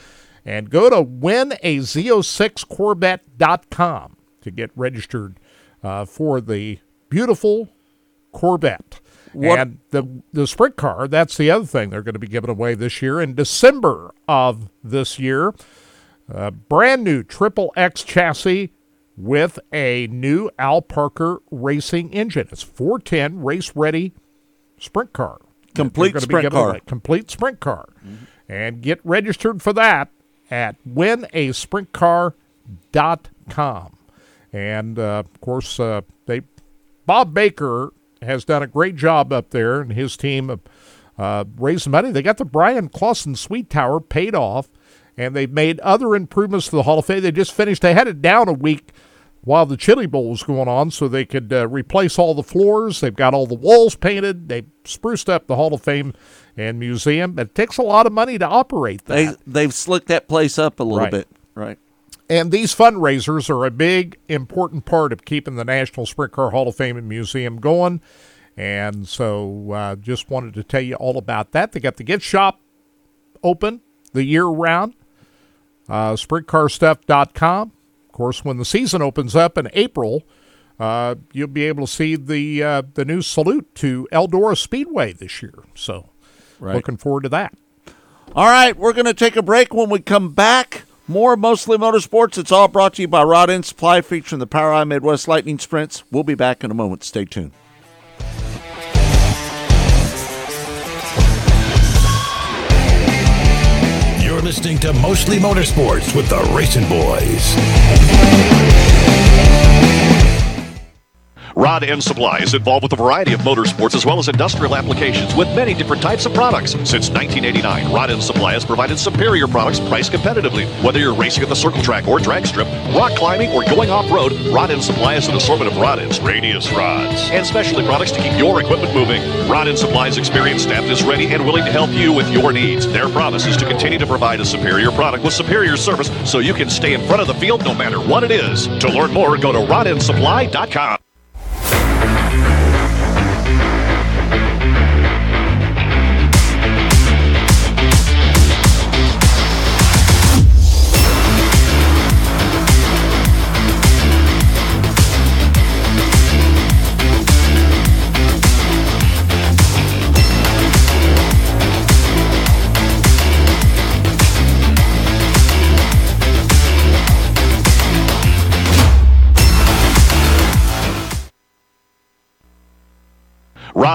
And go to winaz06corvette.com to get registered uh, for the beautiful Corvette. What- And the the sprint car, that's the other thing they're going to be giving away this year in December of this year. A brand new Triple X chassis with a new Al Parker racing engine. It's 410 race ready sprint car. Complete they're gonna be sprint car. Complete sprint car. and get registered for that at winasprintcar.com. And uh, of course, uh, they Bob Baker has done a great job up there, and his team of uh, raising money. They got the Bryan Clauson Suite Tower paid off, and they've made other improvements to the Hall of Fame. They just finished. They had it down a week while the Chili Bowl was going on, so they could uh, replace all the floors. They've got all the walls painted. They spruced up the Hall of Fame and museum. It takes a lot of money to operate that. They they've slicked that place up a little Right. bit, right? And these fundraisers are a big, important part of keeping the National Sprint Car Hall of Fame and Museum going. And so uh, just wanted to tell you all about that. They got the gift shop open the year round, uh, sprintcarstuff.com. Of course, when the season opens up in April, uh, you'll be able to see the uh, the new salute to Eldora Speedway this year. So Right. looking forward to that. All right, we're going to take a break. When we come back, more mostly motorsports. It's all brought to you by Rod End Supply, featuring the POWRi Midwest Lightning Sprints. We'll be back in a moment. Stay tuned. You're listening to Mostly Motorsports with the RacinBoys. Rod End Supply is involved with a variety of motorsports as well as industrial applications with many different types of products. Since 1989, Rod End Supply has provided superior products priced competitively. Whether you're racing at the circle track or drag strip, rock climbing, or going off-road, Rod End Supply has an assortment of rod ends, radius rods, and specialty products to keep your equipment moving. Rod End Supply's experienced staff is ready and willing to help you with your needs. Their promise is to continue to provide a superior product with superior service so you can stay in front of the field no matter what it is. To learn more, go to rodendsupply.com.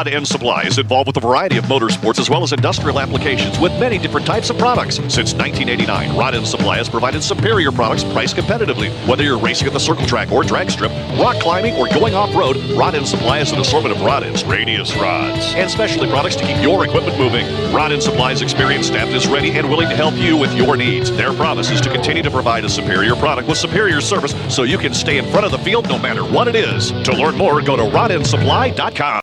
Rod End Supply is involved with a variety of motorsports as well as industrial applications with many different types of products. Since 1989, Rod End Supply has provided superior products priced competitively. Whether you're racing at the circle track or drag strip, rock climbing, or going off-road, Rod End Supply has an assortment of rod ends, radius rods, and specialty products to keep your equipment moving. Rod End Supply's experienced staff is ready and willing to help you with your needs. Their promise is to continue to provide a superior product with superior service so you can stay in front of the field no matter what it is. To learn more, go to rodendsupply.com.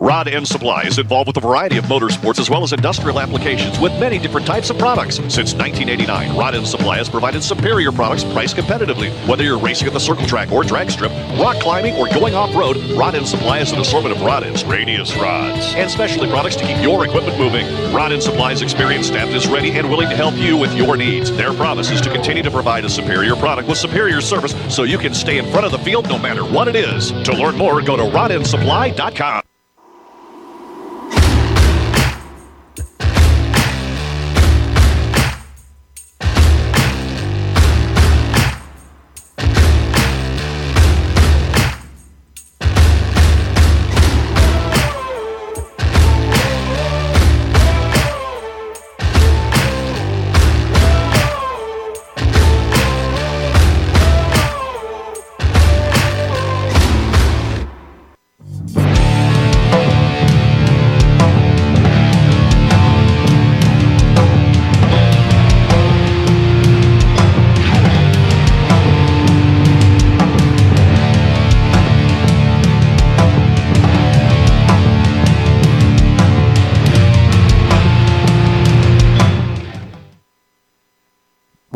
Rod End Supply is involved with a variety of motorsports as well as industrial applications with many different types of products. Since 1989, Rod End Supply has provided superior products priced competitively. Whether you're racing at the circle track or drag strip, rock climbing, or going off-road, Rod End Supply has an assortment of rod ends, radius rods, and specialty products to keep your equipment moving. Rod End Supply's experienced staff is ready and willing to help you with your needs. Their promise is to continue to provide a superior product with superior service so you can stay in front of the field no matter what it is. To learn more, go to rodendsupply.com.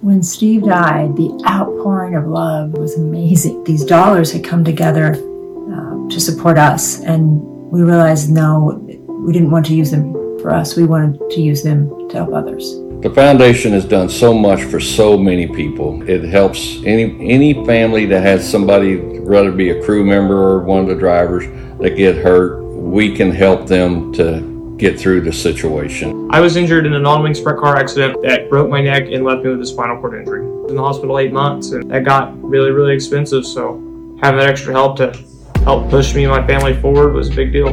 When Steve died, the outpouring of love was amazing. These dollars had come together uh, to support us, and we realized no, we didn't want to use them for us. We wanted to use them to help others. The foundation has done so much for so many people. It helps any any family that has somebody, whether be a crew member or one of the drivers, that get hurt. We can help them to get through the situation. I was injured in a non-wing sprint car accident that broke my neck and left me with a spinal cord injury. In the hospital eight months, and that got really, really expensive. So having that extra help to help push me and my family forward was a big deal.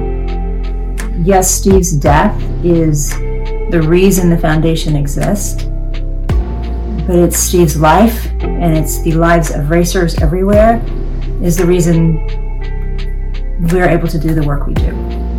Yes, Steve's death is the reason the foundation exists, but it's Steve's life and it's the lives of racers everywhere is the reason we're able to do the work we do.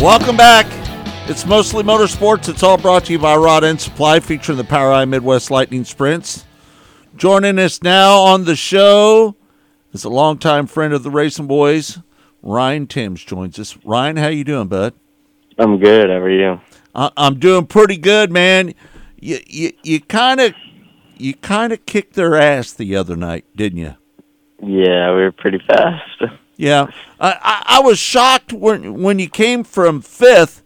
Welcome back. It's mostly motorsports. It's all brought to you by Rod End Supply, featuring the POWRi Midwest Lightning Sprints. Joining us now on the show is a longtime friend of the RacinBoys, Ryan Timms joins us. Ryan, how you doing, bud? I'm good. How are you? I- I'm doing pretty good, man. You you you kind of you kind of kicked their ass the other night, didn't you? Yeah, we were pretty fast. Yeah, I, I, was shocked when when you came from fifth,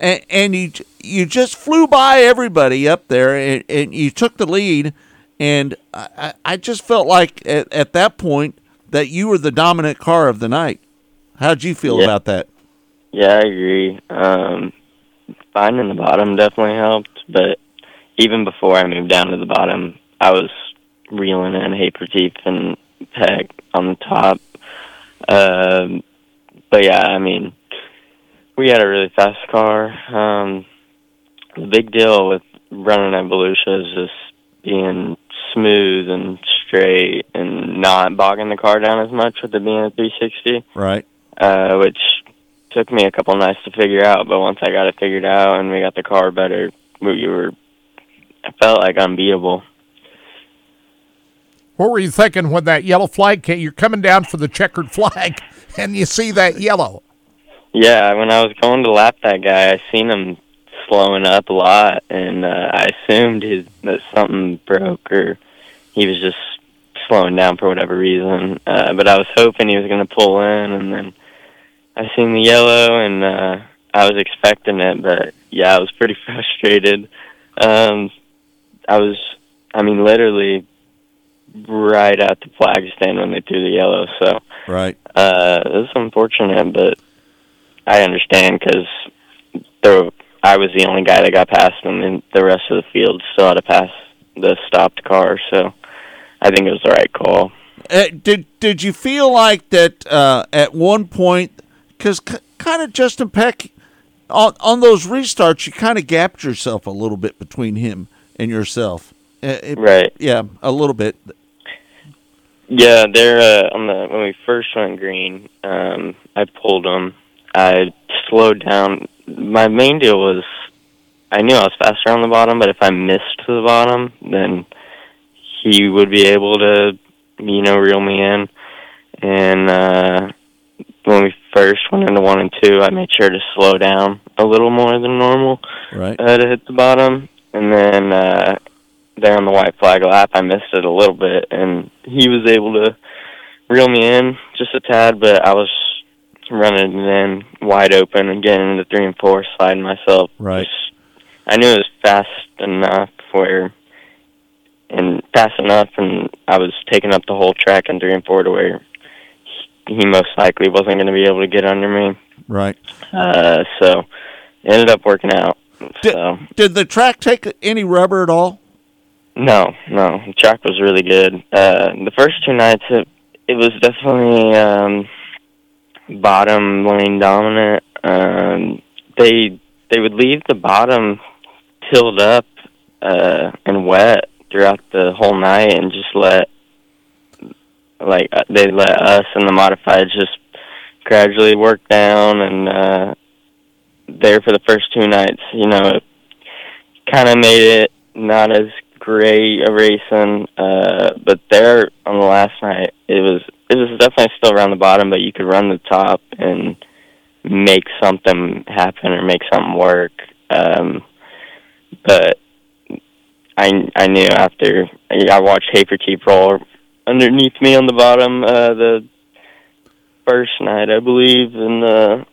and, and you you just flew by everybody up there, and, and you took the lead, and I, I just felt like at, at that point that you were the dominant car of the night. How'd you feel Yeah. about that? Yeah, I agree. Um, finding the bottom definitely helped, but even before I moved down to the bottom, I was reeling in Hafertepe and Peck on the top. Um, but yeah, I mean, we had a really fast car. Um, the big deal with running at Volusia is just being smooth and straight and not bogging the car down as much with it being a 360 Right. uh, which took me a couple nights to figure out. But once I got it figured out and we got the car better, we were. I felt like unbeatable. What were you thinking when that yellow flag came? You're coming down for the checkered flag, and you see that yellow. Yeah, when I was going to lap that guy, I seen him slowing up a lot, and uh, I assumed his that something broke or he was just slowing down for whatever reason. Uh, but I was hoping he was going to pull in, and then I seen the yellow, and uh, I was expecting it, but yeah, I was pretty frustrated. Um, I was, I mean, literally right at the flag stand when they threw the yellow. So Right. uh, it was unfortunate, but I understand because there I was the only guy that got past them, and the rest of the field still had to pass the stopped car. So I think it was the right call. Uh, did did you feel like that uh, at one point? Because c- kind of Justin Peck on on those restarts, you kind of gapped yourself a little bit between him and yourself. Uh, it- Right. Yeah, a little bit. Yeah, they're uh, on the when we first went green. Um, I pulled them. I slowed down. My main deal was I knew I was faster on the bottom, but if I missed the bottom, then he would be able to, you know, reel me in. And uh, when we first went into one and two, I made sure to slow down a little more than normal Right. uh, to hit the bottom. And then uh, there on the white flag lap, I missed it a little bit, and he was able to reel me in just a tad. But I was running in wide open and getting into three and four, sliding myself. Right. Just- I knew it was fast enough where, and fast enough, and I was taking up the whole track in three and four to where he most likely wasn't going to be able to get under me. Right. Uh, so ended up working out. so Did the track take any rubber at all? No, no, track was really good. Uh, the first two nights, it it was definitely um, bottom lane dominant. Um, they they would leave the bottom tilled up uh, and wet throughout the whole night, and just let like uh, they let us and the modifieds just gradually work down and uh there for the first two nights you know it kind of made it not as great a racing uh but there on the last night it was it was definitely still around the bottom but you could run the top and make something happen or make something work. Um but I I knew after I watched Hafertepe roll underneath me on the bottom uh the first night I believe and uh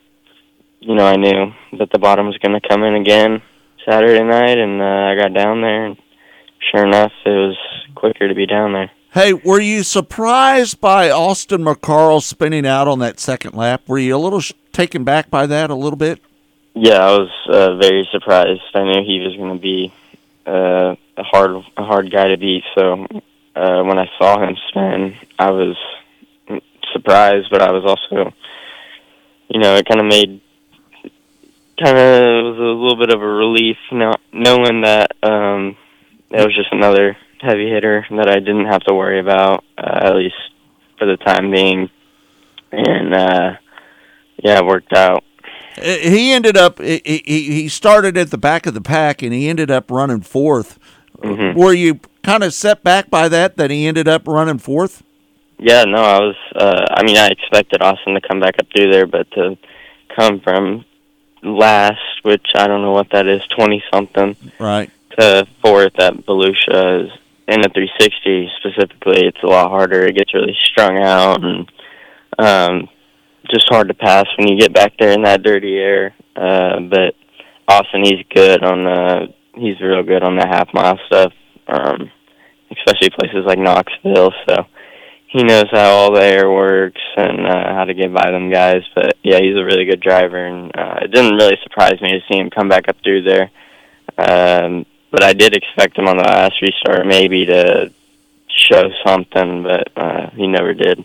you know I knew that the bottom was going to come in again Saturday night and uh, I got down there and sure enough it was quicker to be down there. Hey, were you surprised by Austin McCarl spinning out on that second lap? Were you a little sh- taken back by that a little bit? Yeah, I was uh, very surprised. I knew he was going to be uh, a hard a hard guy to beat. So uh, when I saw him spin, I was surprised, but I was also, you know, it kind of made kind of was a little bit of a relief, not knowing that um, it was just another heavy hitter that I didn't have to worry about, uh, at least for the time being. And uh, yeah, it worked out. Uh, He ended up. He, he he started at the back of the pack, and he ended up running 4th Mhm. Were you kind of set back by that? That he ended up running fourth? Yeah, no, I was. Uh, I mean, I expected Austin to come back up through there, but to come from last, which I don't know what that is, twenty something, Right. To fourth at Volusia is in the 360 specifically. It's a lot harder. It gets really strung out and um, just hard to pass when you get back there in that dirty air. Uh, but Austin, he's good on the. He's real good on the half mile stuff, um, especially places like Knoxville. So he knows how all the air works and uh, how to get by them guys. But yeah, he's a really good driver, and uh, it didn't really surprise me to see him come back up through there. Um, but I did expect him on the last restart maybe to show something, but uh, he never did.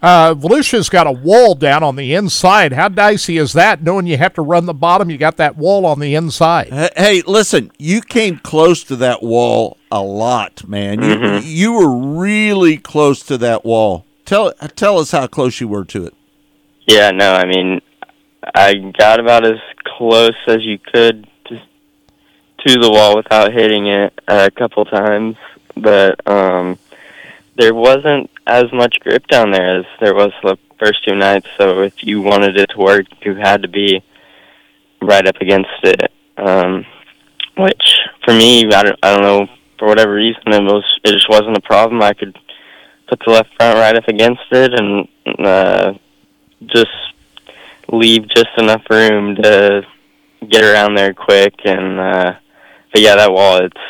Uh, Volusia's got a wall down on the inside. How dicey is that? Knowing you have to run the bottom, you got that wall on the inside. Hey, Hey, listen, you came close to that wall a lot, man. You Mhm. you were really close to that wall. Tell tell us how close you were to it. Yeah, no, I mean, I got about as close as you could to, the wall without hitting it a couple times, but um, there wasn't as much grip down there as there was the first two nights. So if you wanted it to work, you had to be right up against it. Um, which for me, I don't, I don't know for whatever reason, it was it just wasn't a problem. I could put the left front right up against it and uh, just leave just enough room to get around there quick and uh but yeah that wall it's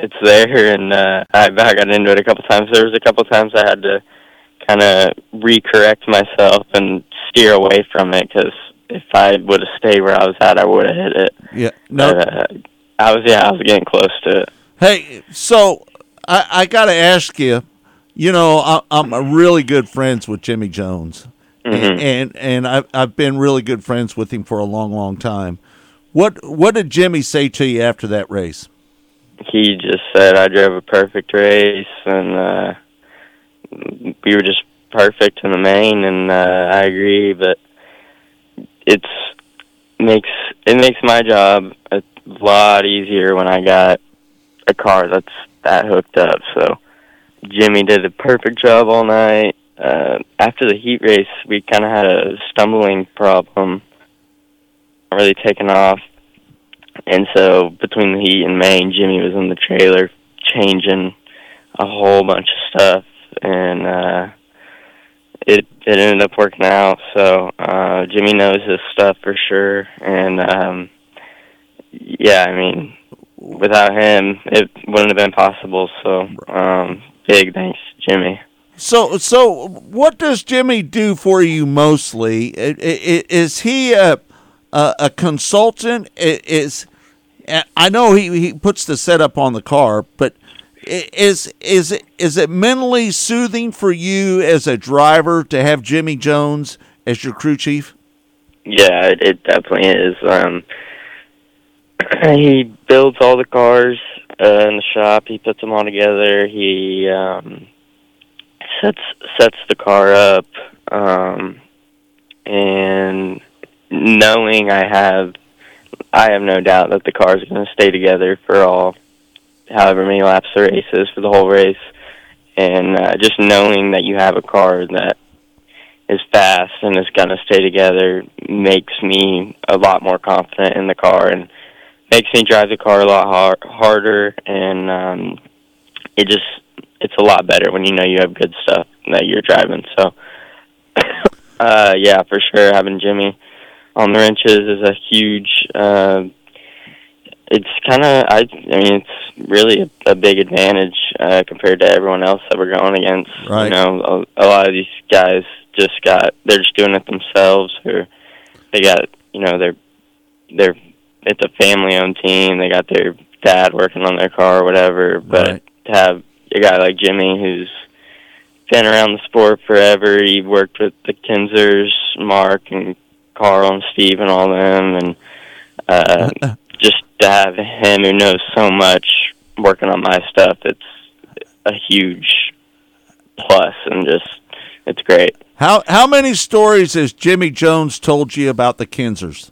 it's there and uh I, I got into it a couple times there was a couple times I had to kind of recorrect myself and steer away from it because if I would have stayed where I was at I would have hit it Yeah. No. But, uh, I was yeah I was getting close to it Hey, so I, I got to ask you. You know, I, I'm a really good friends with Jimmy Jones, Mhm. and and I've I've been really good friends with him for a long, long time. What what did Jimmy say to you after that race? he just said I drove a perfect race and uh we were just perfect in the main and uh I agree but it's makes it makes my job a lot easier when I got a car that's that hooked up so Jimmy did a perfect job all night uh after the heat race we kind of had a stumbling problem really taking off and so between the heat and main, Jimmy was in the trailer changing a whole bunch of stuff, and uh, it it ended up working out. So uh, Jimmy knows his stuff for sure, and um, yeah, I mean, without him, it wouldn't have been possible. So um, big thanks, Jimmy. So, so what does Jimmy do for you mostly? Is he a a, a consultant? Is I know he, he puts the setup on the car, but is is it is it mentally soothing for you as a driver to have Jimmy Jones as your crew chief? Yeah, it, it definitely is. Um, he builds all the cars uh, in the shop. He puts them all together. He um, sets sets the car up, um, and knowing I have, I have no doubt that the car is going to stay together for all, however many laps the race is for the whole race, and uh, just knowing that you have a car that is fast and is going to stay together makes me a lot more confident in the car and makes me drive the car a lot har- harder and um it just it's a lot better when you know you have good stuff that you're driving. So uh yeah for sure having Jimmy on the wrenches is a huge uh it's kind of I I mean it's really a, a big advantage uh compared to everyone else that we're going against Right. you know a, a lot of these guys just got they're just doing it themselves or they got you know they're they're it's a family owned team they got their dad working on their car or whatever but Right. to have a guy like Jimmy who's been around the sport forever he worked with the Kinzers Mark and Carl and Steve and all them and uh just to have him who knows so much working on my stuff it's a huge plus and just it's great How how many stories has Jimmy Jones told you about the Kinzers?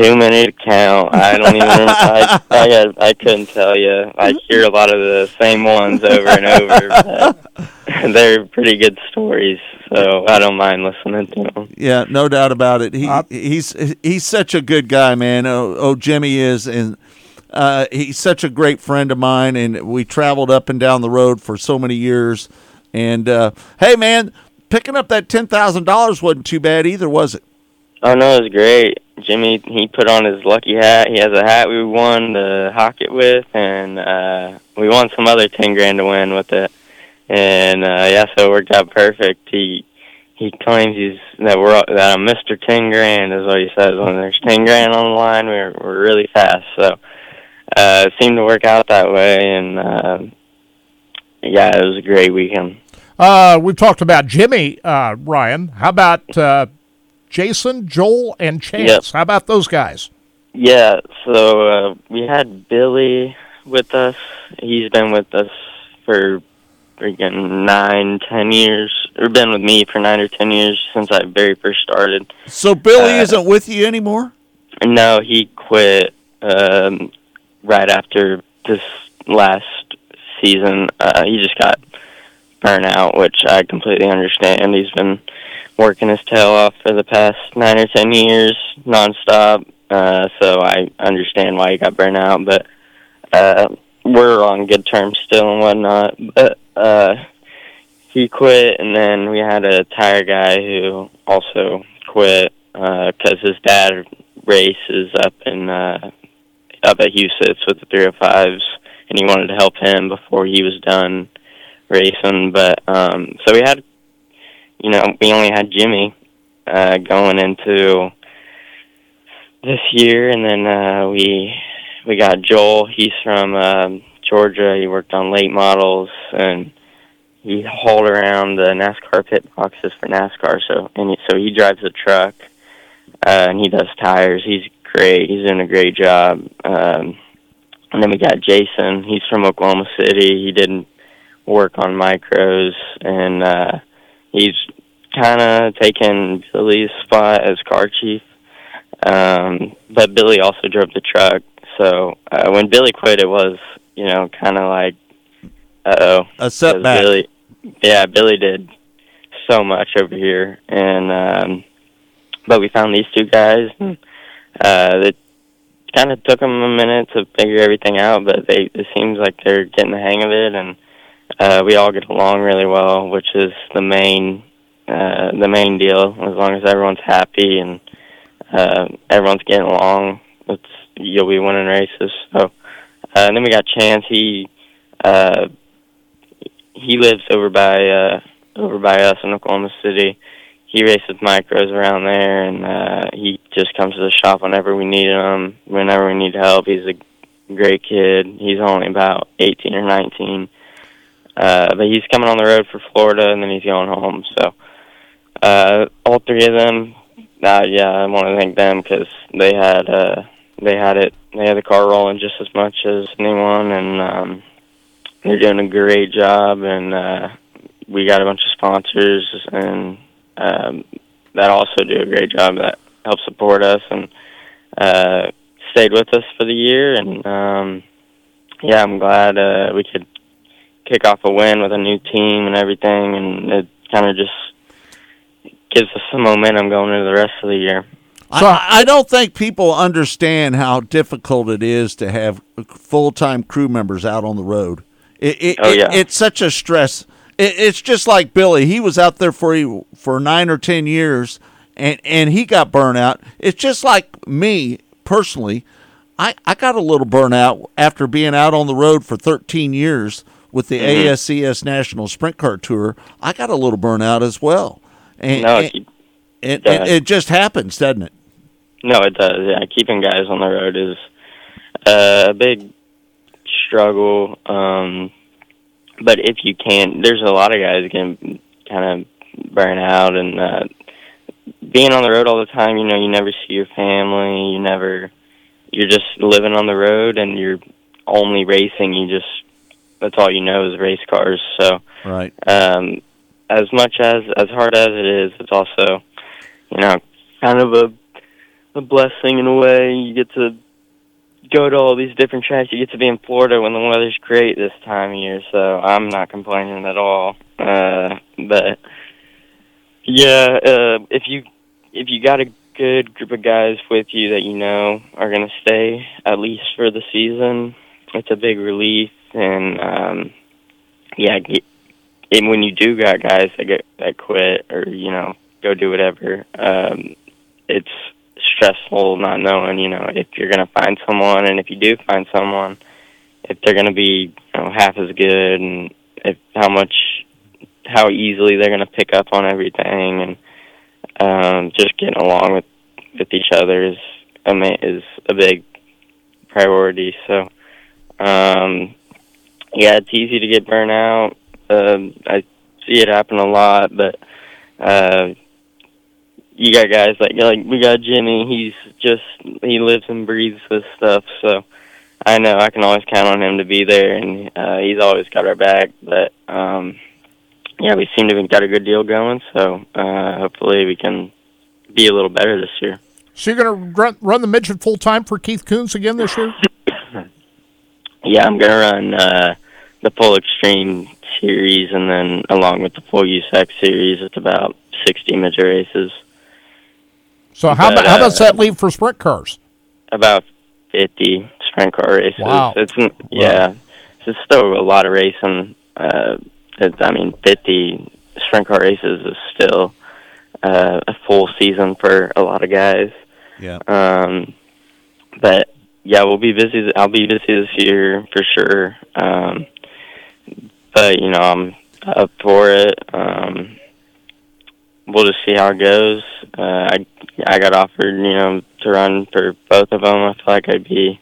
Too many to count. I don't even. Remember, I, I got- I couldn't tell you. I hear a lot of the same ones over and over. But they're pretty good stories, so I don't mind listening to them. Yeah, no doubt about it. He he's he's such a good guy, man. Oh, oh Jimmy is, and uh, he's such a great friend of mine. And we traveled up and down the road for so many years. And uh, hey, man, picking up that ten thousand dollars wasn't too bad either, was it? Oh no, it was great. Jimmy, he put on his lucky hat. He has a hat we won the Hockett with, and uh, we won some other ten grand to win with it. And uh, yeah, so it worked out perfect. He he claims he's that we're that I'm Mr. Ten Grand is what he says. When there's ten grand on the line, we're we're really fast. So uh, it seemed to work out that way, and uh, yeah, it was a great weekend. Uh, we've talked about Jimmy, uh, Ryan. How about uh, Jason, Joel, and Chance? Yep. How about those guys? Yeah, so uh, we had Billy with us. He's been with us for freaking nine, ten years, or been with me for nine or ten years since I very first started. So Billy Uh, isn't with you anymore. No, he quit um, right after this last season. Uh, he just got burnt out, which I completely understand. He's been working his tail off for the past nine or ten years nonstop, uh, so I understand why he got burnt out. But uh, we're on good terms still and whatnot. But uh, he quit, and then we had a tire guy who also quit because his dad races up in uh, up at Huset's with the 305s, and he wanted to help him before he was done racing. But um, so we had, you know, we only had Jimmy uh, going into this year, and then uh, we we got Joel. He's from um, Georgia. He worked on late models and he hauled around the NASCAR pit boxes for NASCAR. So and he, so he drives a truck uh, and he does tires. He's great. He's doing a great job. Um, and then we got Jason. He's from Oklahoma City. He didn't work on micros and uh, he's kind of taken Billy's spot as car chief. Um, but Billy also drove the truck. So uh, when Billy quit, it was you know kind of like uh oh A setback. Billy, yeah, Billy did so much over here, and um, but we found these two guys. And, uh, that kind of took them a minute to figure everything out, but they it seems like they're getting the hang of it, and uh, we all get along really well, which is the main uh, the main deal. As long as everyone's happy and uh, everyone's getting along, it's you'll be winning races. So, uh, and then we got Chance. He uh, he lives over by uh, over by us in Oklahoma City. He races micros around there, and uh, he just comes to the shop whenever we need him. Whenever we need help, he's a great kid. He's only about 18 or 19, uh, but he's coming on the road for Florida, and then he's going home. So, uh, all three of them, uh, yeah, I want to thank them because they had uh, they had it, they had the car rolling just as much as anyone, and um, they're doing a great job. And uh, we got a bunch of sponsors, and um, that also do a great job that help support us and uh, stayed with us for the year. And um, yeah, I'm glad uh, we could kick off a win with a new team and everything, and it kind of just gives us some momentum going into the rest of the year. I, I don't think people understand how difficult it is to have full time crew members out on the road. It, it, Oh, yeah. it- it's such a stress. It, it's just like Billy. He was out there for for nine or ten years, and and he got burnout. It's just like me personally. I, I got a little burnout after being out on the road for 13 years with the Mhm. ASCS National Sprint Car Tour. I got a little burnout as well. And, No, and- keep- it, it just happens, doesn't it? No, it does. Yeah, keeping guys on the road is uh, a big struggle. Um, but if you can't, there's a lot of guys getting kind of burn out, and uh, being on the road all the time. You know, you never see your family. You never. You're just living on the road, and you're only racing. You just that's all you know is race cars. So Right. um, as much as as hard as it is, it's also you know kind of a a blessing in a way. You get to go to all these different tracks. You get to be in Florida when the weather's great this time of year, so I'm not complaining at all. Uh, but yeah, uh, if you if you got a good group of guys with you that you know are going to stay at least for the season, it's a big relief. And um, yeah, get, and when you do got guys that get that quit or you know go do whatever, um, it's stressful not knowing you know if you're gonna find someone, and if you do find someone, if they're gonna be you know half as good, and if how much how easily they're gonna pick up on everything, and um, just getting along with with each other is ama- is a big priority. So. Um, yeah, it's easy to get burnt out. Um, I see it happen a lot, but uh, you got guys like like we got Jimmy. He's just he lives and breathes this stuff. So I know I can always count on him to be there, and uh, he's always got our back. But um, yeah, we seem to have got a good deal going. So uh, hopefully we can be a little better this year. So you're going to run, run the midget full time for Keith Kunz again this year? Yeah, I'm gonna run uh, the full extreme series, and then along with the full USAC series, it's about 60 major races. So how, But, about, how uh, does that leave for sprint cars? About 50 sprint car races. Wow. It's yeah, it's still a lot of racing. Uh, it, I mean, 50 sprint car races is still uh, a full season for a lot of guys. Yeah. Um, but yeah, we'll be busy. I'll be busy this year for sure. Um, but you know, I'm up for it. Um, we'll just see how it goes. Uh, I I got offered, you know, to run for both of them. I feel like I'd be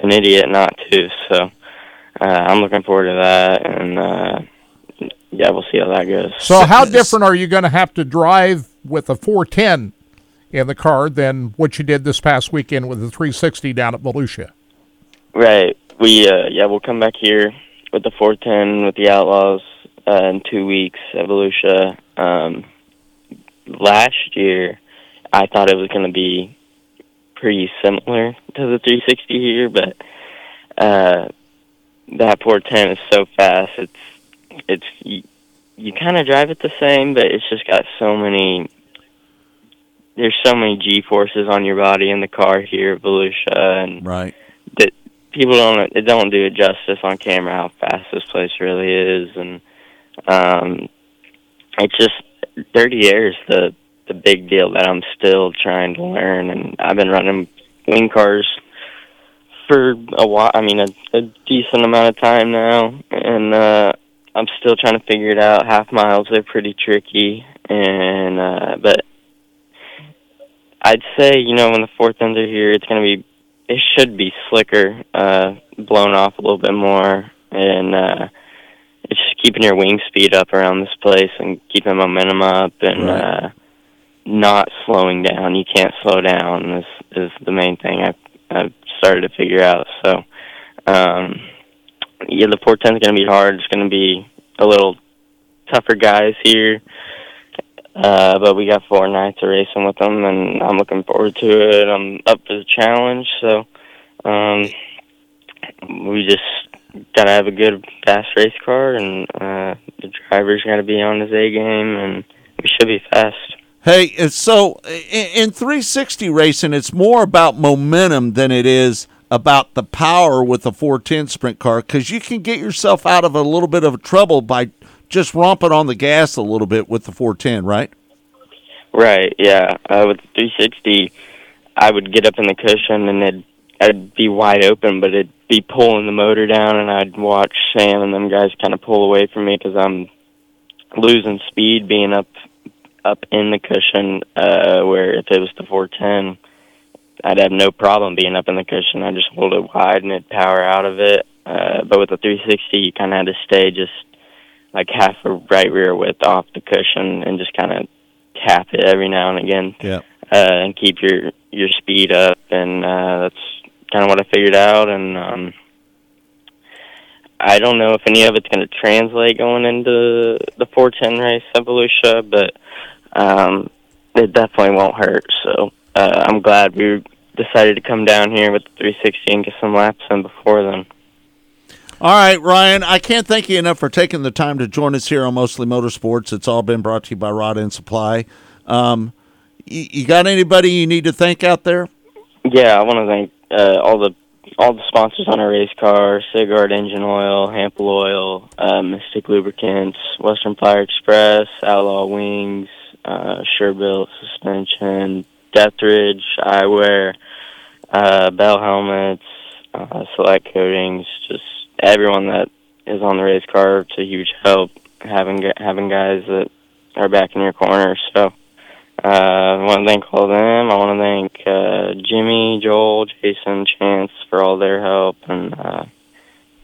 an idiot not to. So uh, I'm looking forward to that, and uh, yeah, we'll see how that goes. So how different are you going to have to drive with a 410 in the car than what you did this past weekend with the 360 down at Volusia? Right. We uh yeah, we'll come back here with the four ten with the Outlaws uh, in two weeks Volusia. Um last year I thought it was gonna be pretty similar to the three sixty here, but uh that four ten is so fast it's it's you, you kinda drive it the same but it's just got so many there's so many G forces on your body in the car here Volusia and right. that people don't it don't do it justice on camera how fast this place really is and um it's just dirty air is the the big deal that I'm still trying to learn, and I've been running wing cars for a while. I mean, a, a decent amount of time now, and uh, I'm still trying to figure it out. Half miles they're pretty tricky, and uh, but I'd say you know when the four tens are here, it's gonna be it should be slicker, uh, blown off a little bit more, and uh, it's just keeping your wing speed up around this place and keeping momentum up and Right. uh, not slowing down. You can't slow down. Is is the main thing I've, I've started to figure out. So, um, yeah, the 410 is going to be hard. It's going to be a little tougher guys here. Uh, but we got four nights of racing with them, and I'm looking forward to it. I'm up for the challenge, so um, we just gotta have a good, fast race car, and uh, the driver's got to be on his A game, and we should be fast. Hey, so in, in 360 racing, it's more about momentum than it is about the power with the 410 sprint car because you can get yourself out of a little bit of trouble by just romping on the gas a little bit with the 410, right? Right. Yeah. Uh, with the 360, I would get up in the cushion and it'd I'd be wide open, but it'd be pulling the motor down, and I'd watch Sam and them guys kind of pull away from me because I'm losing speed being up up in the cushion. Uh, where if it was the 410, I'd have no problem being up in the cushion. I just hold it wide and it'd power out of it. Uh, but with the 360, you kind of had to stay just like half a right rear width off the cushion and just kind of tap it every now and again Yeah. uh, and keep your your speed up, and uh, that's kind of what I figured out. And um, I don't know if any of it's going to translate going into the 410 race Volusia, but um, it definitely won't hurt. So uh, I'm glad we decided to come down here with the 360 and get some laps in before then. All right, Ryan, I can't thank you enough for taking the time to join us here on Mostly Motorsports. It's all been brought to you by Rod End Supply. Um, you, you got anybody you need to thank out there? Yeah, I want to thank uh, all the all the sponsors on our race car: Sigard Engine Oil, Hampel Oil, uh, Mystic Lubricants, Western Fire Express, Outlaw Wings, uh, Sherbuilt Suspension, Deathridge Eyewear, uh, Bell Helmets, uh, Select Coatings. Just everyone that is on the race car. It's a huge help having having guys that are back in your corner. So. Uh, I want to thank all of them. I want to thank uh, Jimmy, Joel, Jason, Chance for all their help, and uh,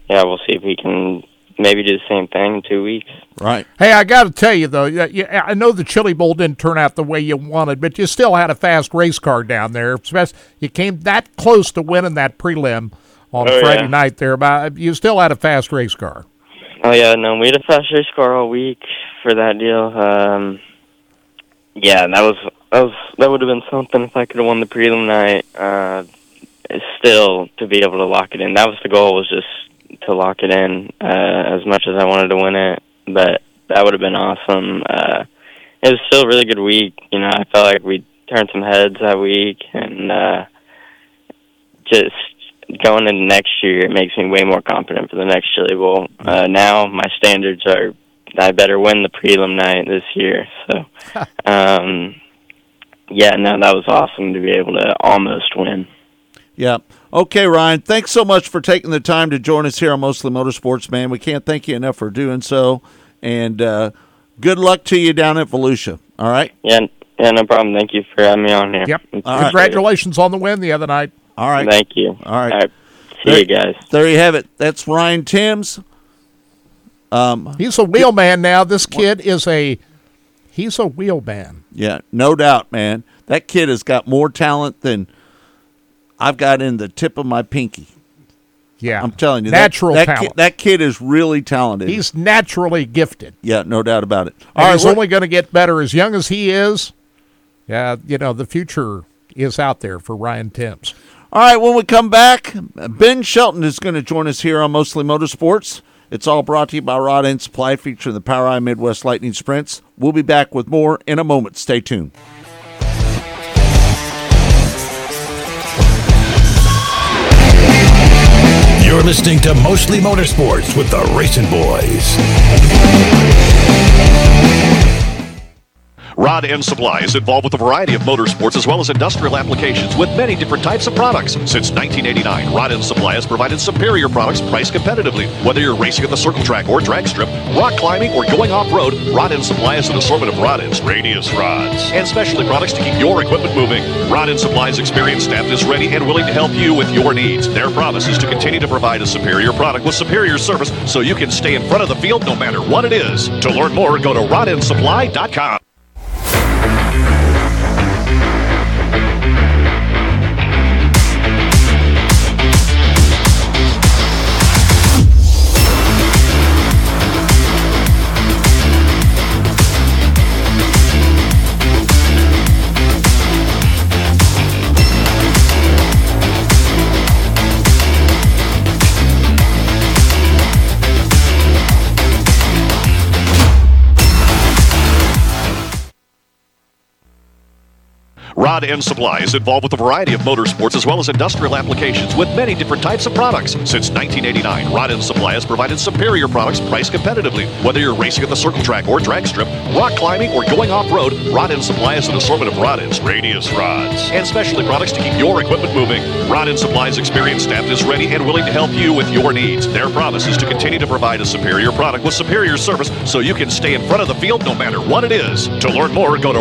yeah, we'll see if we can maybe do the same thing in two weeks. Right. Hey, I got to tell you though, yeah, yeah, I know the Chili Bowl didn't turn out the way you wanted, but you still had a fast race car down there. Especially- You came that close to winning that prelim on Oh, Friday yeah. night there, but you still had a fast race car. Oh yeah, no, we had a fast race car all week for that deal. Um, yeah, that was that was that would have been something if I could have won the prelim night. Uh, still to be able to lock it in. That was the goal was just to lock it in uh, as much as I wanted to win it. But that would have been awesome. Uh, it was still a really good week. You know, I felt like we turned some heads that week, and uh, just going into next year, it makes me way more confident for the next Chili Bowl. Uh, now my standards are I better win the prelim night this year. So, um, yeah, no, that was awesome to be able to almost win. Yeah. Okay, Ryan. Thanks so much for taking the time to join us here on Mostly Motorsports, man. We can't thank you enough for doing so. And uh, good luck to you down at Volusia. All right. Yeah, yeah, no problem. Thank you for having me on here. Yep. Appreciate All right. Congratulations on the win the other night. All right. Thank you. All right. All right. See There- you guys. There you have it. That's Ryan Timms. Um, He's a wheelman now. This kid is a he's a wheelman. yeah, no doubt, man. That kid has got more talent than I've got in the tip of my pinky. Yeah. I'm telling you, Natural that, that talent. Kid, that kid is really talented. He's naturally gifted. yeah, no doubt about it. And All right, he's only going to get better as young as he is. Yeah, you know, the future is out there for Ryan Timms. All right, when we come back, Ben Shelton is going to join us here on Mostly Motorsports. It's all brought to you by Rod End Supply, featuring the POWRi Midwest Lightning Sprints. We'll be back with more in a moment. Stay tuned. You're listening to Mostly Motorsports with the RacinBoys. Rod End Supply is involved with a variety of motorsports as well as industrial applications with many different types of products. Since 1989, Rod End Supply has provided superior products priced competitively. Whether you're racing at the circle track or drag strip, rock climbing, or going off road, Rod End Supply has an assortment of rod ends, radius rods, and specialty products to keep your equipment moving. Rod End Supply's experienced staff is ready and willing to help you with your needs. Their promise is to continue to provide a superior product with superior service so you can stay in front of the field no matter what it is. To learn more, go to rodendsupply.com. Rod End Supply is involved with a variety of motorsports as well as industrial applications with many different types of products. Since 1989, Rod End Supply has provided superior products priced competitively. Whether you're racing at the circle track or drag strip, rock climbing, or going off road, Rod End Supply has an assortment of rod ends, radius rods, and specialty products to keep your equipment moving. Rod End Supply's experienced staff is ready and willing to help you with your needs. Their promise is to continue to provide a superior product with superior service so you can stay in front of the field no matter what it is. To learn more, go to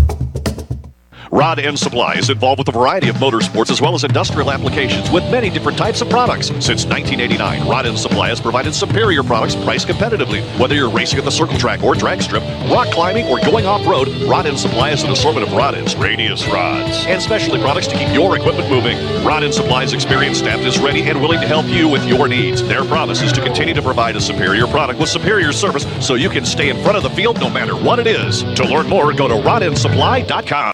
Rod End Supply is involved with a variety of motorsports as well as industrial applications with many different types of products. Since 1989, Rod End Supply has provided superior products priced competitively. Whether you're racing at the circle track or drag strip, rock climbing, or going off road, Rod End Supply has an assortment of rod ends, radius rods, and specialty products to keep your equipment moving. Rod End Supply's experienced staff is ready and willing to help you with your needs. Their promise is to continue to provide a superior product with superior service so you can stay in front of the field no matter what it is. To learn more, go to rodendsupply.com.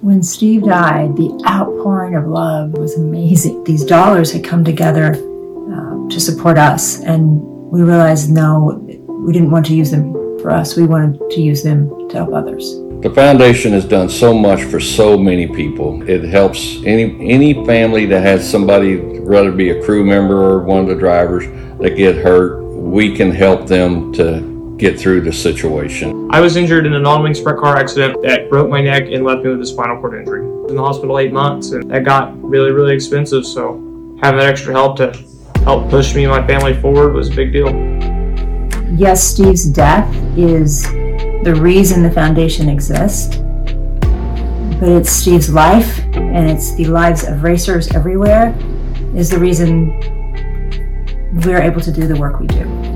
When Steve died, the outpouring of love was amazing. These dollars had come together uh, to support us, and we realized no, we didn't want to use them for us. We wanted to use them to help others. The foundation has done so much for so many people. It helps any any family that has somebody, whether be a crew member or one of the drivers, that get hurt. We can help them to get through the situation. I was injured in a non-wing-sprint car accident that broke my neck and left me with a spinal cord injury. In the hospital eight months, and that got really, really expensive. So having that extra help to help push me and my family forward was a big deal. Yes, Steve's death is the reason the foundation exists, but it's Steve's life and it's the lives of racers everywhere is the reason we're able to do the work we do.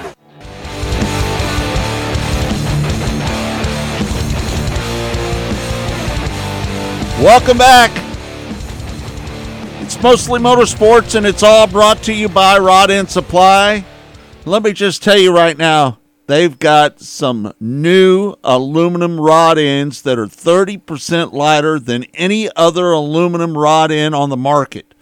Welcome back. It's mostly motorsports, and it's all brought to you by Rod End Supply. Let me just tell you right now, they've got some new aluminum rod ends that are 30% lighter than any other aluminum rod end on the market.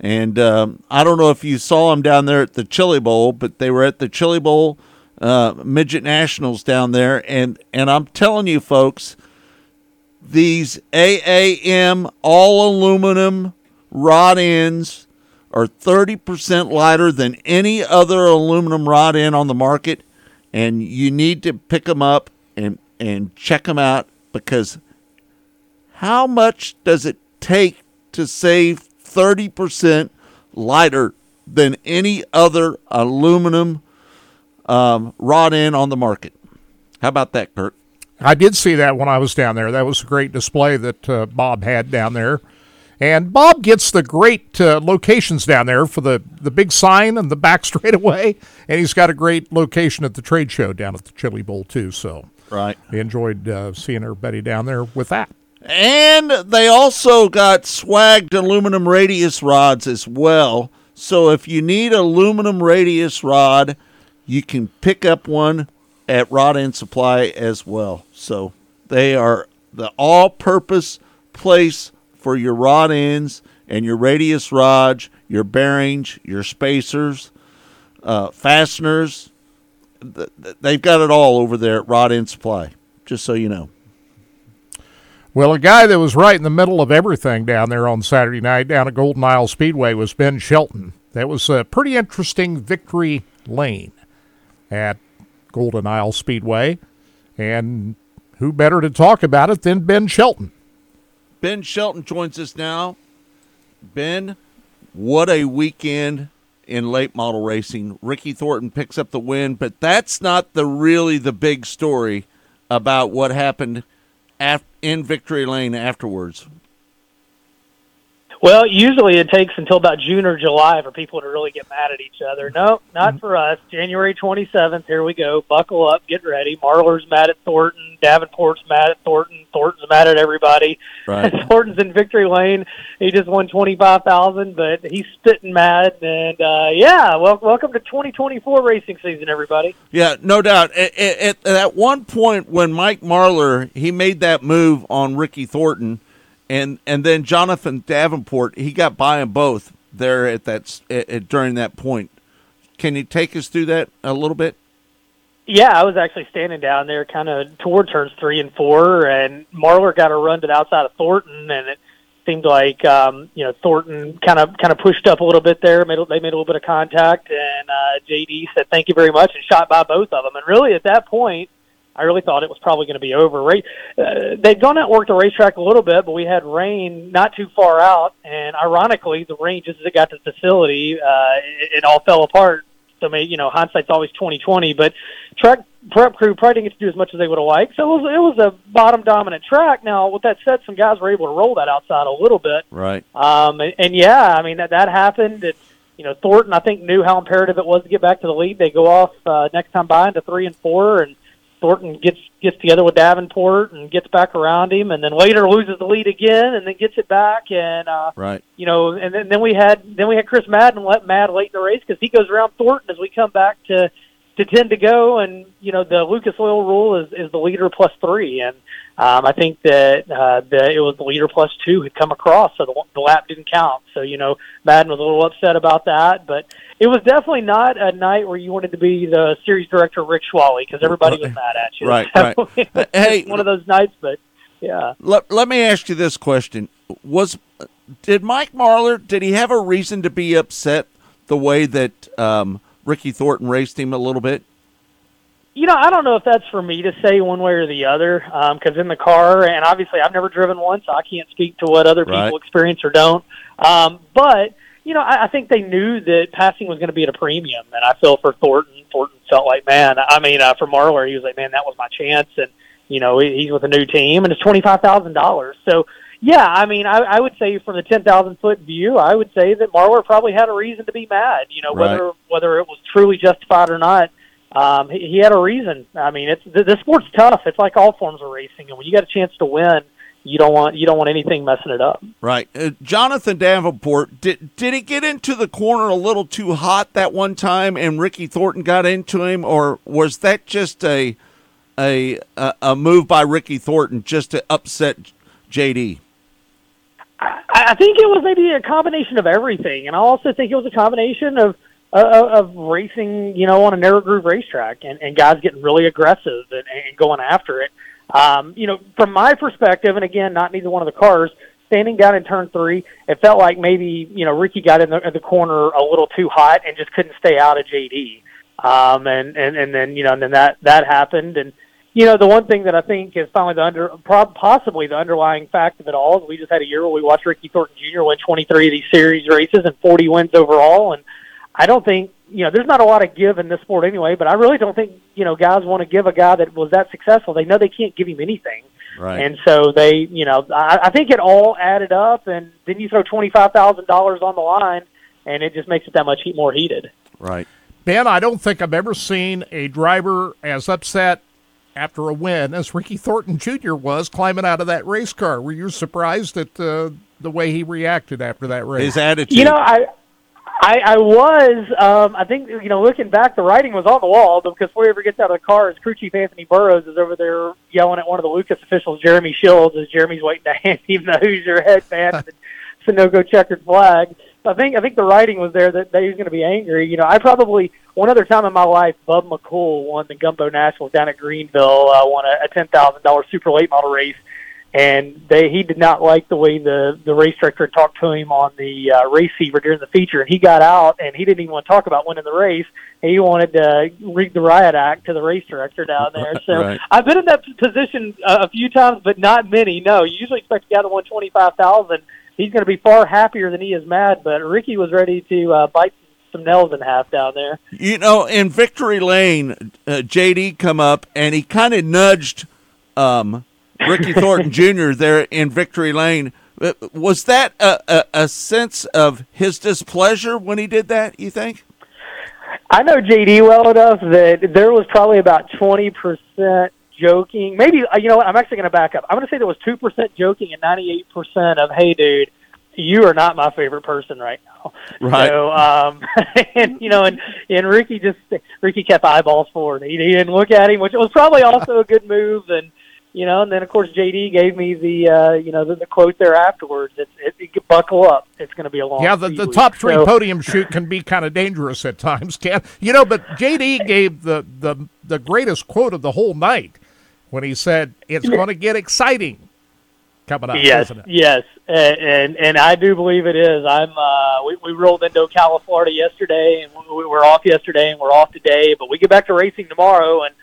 And um, I don't know if you saw them down there at the Chili Bowl, but they were at the Chili Bowl uh, Midget Nationals down there. And, and I'm telling you, folks, these AAM all aluminum rod ends are 30% lighter than any other aluminum rod end on the market and you need to pick them up and and check them out because how much does it take to save 30% lighter than any other aluminum um, rod end on the market? How about that Kirk I did see that when I was down there. That was a great display that uh, Bob had down there. And Bob gets the great uh, locations down there for the, the big sign and the back straightaway. And he's got a great location at the trade show down at the Chili Bowl, too. So right. I enjoyed uh, seeing everybody down there with that. And they also got swaged aluminum radius rods as well. So if you need aluminum radius rod, you can pick up one at Rod End Supply as well. So they are the all-purpose place for your rod ends and your radius rods, your bearings, your spacers, uh, fasteners. They've got it all over there at Rod End Supply. Just so you know. Well, a guy that was right in the middle of everything down there on Saturday night down at Golden Isle Speedway was Ben Shelton. That was a pretty interesting victory lane at Golden Isle Speedway. And who better to talk about it than Ben Shelton? Ben Shelton joins us now. Ben, what a weekend in late model racing. Ricky Thornton picks up the win, but that's not the really the big story about what happened af- in victory lane afterwards. Well, usually it takes until about June or July for people to really get mad at each other. No, not for us. January 27th, here we go. Buckle up, get ready. Marlar's mad at Thornton. Davenport's mad at Thornton. Thornton's mad at everybody. Right. Thornton's in victory lane. He just won 25000 but he's spitting mad. And, uh, yeah, well, welcome to 2024 racing season, everybody. Yeah, no doubt. At, at, at one point when Mike Marlar, he made that move on Ricky Thornton – and and then Jonathan Davenport, he got by them both there at that at, during that point. Can you take us through that a little bit? Yeah, I was actually standing down there, kind of toward turns three and four, and Marlar got a run to the outside of Thornton, and it seemed like um, you know Thornton kind of kind of pushed up a little bit there. Made they made a little bit of contact, and uh, JD said thank you very much and shot by both of them. And really, at that point, I really thought it was probably going to be over. Right, uh, they'd gone out and worked the racetrack a little bit, but we had rain not too far out, and ironically, the rain just as it got to the facility, uh, it, it all fell apart. So, maybe, you know, hindsight's always twenty twenty, but track prep crew probably didn't get to do as much as they would have liked. So it was it was a bottom dominant track. Now, with that said, some guys were able to roll that outside a little bit. Right. Um, and, and yeah, I mean that that happened. It's you know Thornton, I think, knew how imperative it was to get back to the lead. They go off uh, next time by into three and four, and Thornton gets gets together with Davenport and gets back around him, and then later loses the lead again, and then gets it back, and uh, right, you know, and then, then we had then we had Chris Madden let Mad late in the race because he goes around Thornton as we come back to to ten to go, and you know the Lucas Oil rule is is the leader plus three, and um, I think that uh, that it was the leader plus two had come across, so the, the lap didn't count. So you know Madden was a little upset about that, but it was definitely not a night where you wanted to be the series director Rick Schwallie because everybody was mad at you. Right, So right. Hey, one of those nights, but yeah. Let, let me ask you this question: Was did Mike Marlar did he have a reason to be upset the way that um, Ricky Thornton raced him a little bit? You know, I don't know if that's for me to say one way or the other, because in the car, and obviously I've never driven one, so I can't speak to what other Right. people experience or don't. Um, but you know, I, I think they knew that passing was going to be at a premium, and I feel for Thornton. Thornton felt like, man, I mean, uh, for Marlar, he was like, man, that was my chance, and you know, he- he's with a new team, and it's twenty five thousand dollars. So, yeah, I mean, I, I would say from the ten thousand foot view, I would say that Marlar probably had a reason to be mad. You know, Right. whether whether it was truly justified or not, um, he, he had a reason. I mean, it's the, the sport's tough. It's like all forms of racing, and when you got a chance to win, you don't want you don't want anything messing it up. Right. Uh, Jonathan Davenport, did did he get into the corner a little too hot that one time and Ricky Thornton got into him or was that just a a, a move by Ricky Thornton just to upset JD? I, I think it was maybe a combination of everything, and I also think it was a combination of uh, of racing, you know, on a narrow groove racetrack, and, and guys getting really aggressive and, and going after it. Um, you know, from my perspective, and again, not neither one of the cars. Standing down in turn three, it felt like maybe you know Ricky got in the, in the corner a little too hot and just couldn't stay out of JD. Um, and and and then you know, and then that that happened, and you know, the one thing that I think is finally the under, possibly the underlying fact of it all is we just had a year where we watched Ricky Thornton Jr. win 23 of these series races and 40 wins overall. And I don't think, you know, there's not a lot of give in this sport anyway, but I really don't think, you know, guys want to give a guy that was that successful. They know they can't give him anything. Right. And so they, you know, I, I think it all added up, and then you throw twenty five thousand dollars on the line, and it just makes it that much heat more heated. Right. Ben, I don't think I've ever seen a driver as upset after a win as Ricky Thornton Jr. was climbing out of that race car. Were you surprised at uh, the way he reacted after that race? His attitude. You know, I, I, I was. Um, I think you know, looking back, the writing was on the wall because before he ever gets out of the car, his crew chief Anthony Burrows is over there yelling at one of the Lucas officials, Jeremy Shields, as Jeremy's waiting to hand him the Hoosier headband and the Sunoco checkered flag. I think I think the writing was there that, that he was going to be angry. You know, I probably one other time in my life, Bub McCool won the Gumbo Nationals down at Greenville, uh, won a, a ten thousand dollar super late model race and they he did not like the way the the race director talked to him on the uh, race fever during the feature, and he got out and he didn't even want to talk about winning the race. He wanted to read the riot act to the race director down there. So Right. I've been in that position uh, a few times, but not many. No, you usually expect a guy to win twenty five thousand. He's going to be far happier than he is mad. But Ricky was ready to uh, bite some nails in half down there. You know, in Victory Lane, uh, JD come up and he kind of nudged um, Ricky Thornton Jr. there in Victory Lane. Uh, Was that a, a, a sense of his displeasure when he did that? You think? I know JD well enough that there was probably about twenty percent joking. Maybe uh, you know what? I'm actually going to back up. I'm going to say there was two percent joking and ninety eight percent of hey, dude, you are not my favorite person right now. Right. So, um, and you know, and and Ricky just Ricky kept eyeballs forward. He, he didn't look at him, which was probably also a good move. And you know, and then of course JD gave me the uh, you know the, the quote there afterwards. It's it, it, buckle up. It's going to be a long. Yeah, the, the top three So- podium shoot can be kind of dangerous at times, can you know? But JD gave the the the greatest quote of the whole night when he said, "It's going to get exciting coming up." Yes, isn't it? yes, and, and and I do believe it is. I'm. Uh, we we rolled into Ocala, Florida yesterday, and we, we were off yesterday, and we're off today. But we get back to racing tomorrow, and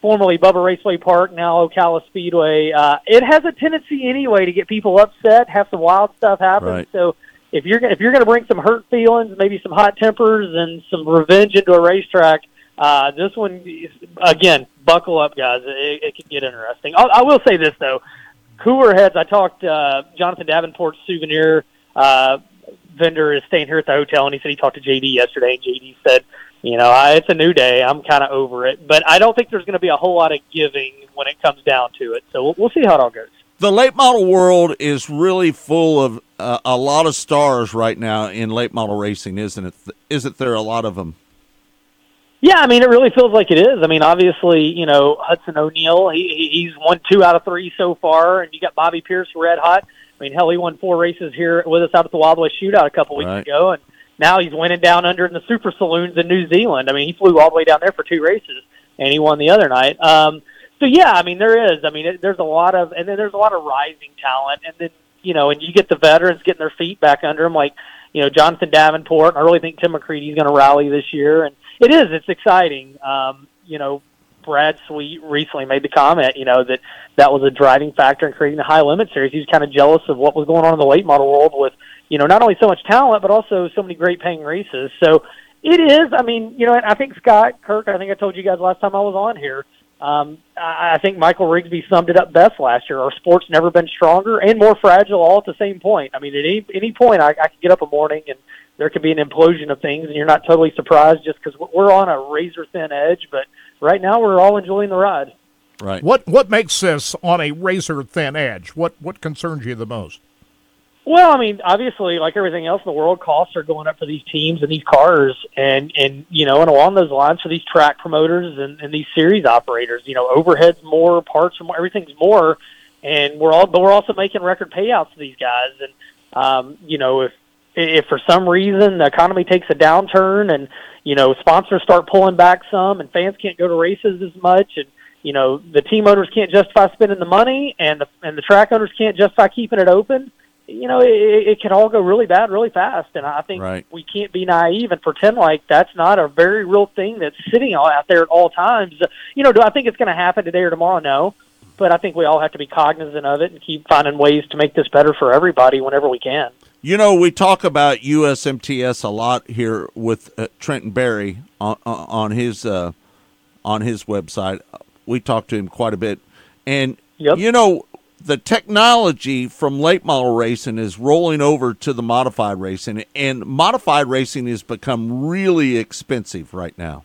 formerly Bubba Raceway Park, now Ocala Speedway. Uh, it has a tendency anyway to get people upset, have some wild stuff happen. Right. So if you're gonna- if you're going to bring some hurt feelings, maybe some hot tempers, and some revenge into a racetrack. Uh, this one, again, buckle up, guys. It, it could get interesting. I, I will say this though, cooler heads. I talked uh, Jonathan Davenport's souvenir uh, vendor is staying here at the hotel, and he said he talked to JD yesterday, and JD said, you know, I, it's a new day. I'm kind of over it, but I don't think there's going to be a whole lot of giving when it comes down to it. So we'll, we'll see how it all goes. The late model world is really full of uh, a lot of stars right now in late model racing, isn't it? Isn't there a lot of them? Yeah, I mean, it really feels like it is. I mean, obviously, you know, Hudson O'Neill, he, he- he's won two out of three so far, and you got Bobby Pierce, red hot. I mean, hell, he won four races here with us out at the Wild West Shootout a couple weeks Right. ago, and now he's winning down under in the Super Saloons in New Zealand. I mean, he flew all the way down there for two races, and he won the other night. Um, so yeah, I mean, there is. I mean, it, there's a lot of, and then there's a lot of rising talent, and then you know, and you get the veterans getting their feet back under them, like you know, Jonathan Davenport. I really think Tim McCreadie's going to rally this year, and it is. It's exciting. Um, you know, Brad Sweet recently made the comment, you know, that that was a driving factor in creating the high limit series. He was kind of jealous of what was going on in the late model world with, you know, not only so much talent but also so many great paying races. So it is. I mean, you know, I think Scott Kirk. I think I told you guys last time I was on here. Um, I I think Michael Rigsby summed it up best last year. Our sport's never been stronger and more fragile, all at the same point. I mean, at any any point, I, I could get up a morning and there could be an implosion of things, and you're not totally surprised just because we're on a razor thin edge. But right now, we're all enjoying the ride. Right. What what makes this on a razor thin edge? What what concerns you the most? Well, I mean, obviously, like everything else in the world, costs are going up for these teams and these cars, and and you know, and along those lines for these track promoters and, and these series operators, you know, overheads more, parts more, everything's more, and we're all, but we're also making record payouts to these guys, and um, you know, if if for some reason the economy takes a downturn and you know sponsors start pulling back some and fans can't go to races as much and you know the team owners can't justify spending the money and the and the track owners can't justify keeping it open you know, it, it can all go really bad really fast. And I think Right. we can't be naive and pretend like that's not a very real thing that's sitting out there at all times. You know, do I think it's going to happen today or tomorrow? No. But I think we all have to be cognizant of it and keep finding ways to make this better for everybody whenever we can. You know, we talk about USMTS a lot here with uh, Trenton Berry on, on his uh, on his website. We talk to him quite a bit, and you know, the technology from late model racing is rolling over to the modified racing, and modified racing has become really expensive right now.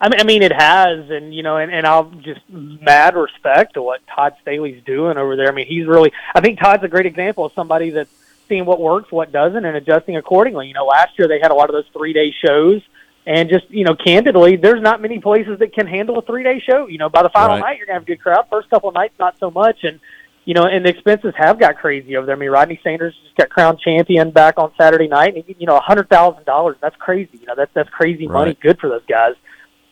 I mean, I mean, it has, and you know, and, and I'll just mad respect to what Todd Staley's doing over there. I mean, he's really. I think Todd's a great example of somebody that's seeing what works, what doesn't, and adjusting accordingly. You know, last year they had a lot of those three day shows, and just you know, candidly, there's not many places that can handle a three day show. You know, by the final Right. night, you're gonna have a good crowd. First couple of nights, not so much, and you know, and the expenses have got crazy over there. I mean, Rodney Sanders just got crowned champion back on Saturday night, and you know, a hundred thousand dollars. That's crazy. You know, that's that's crazy money. Good for those guys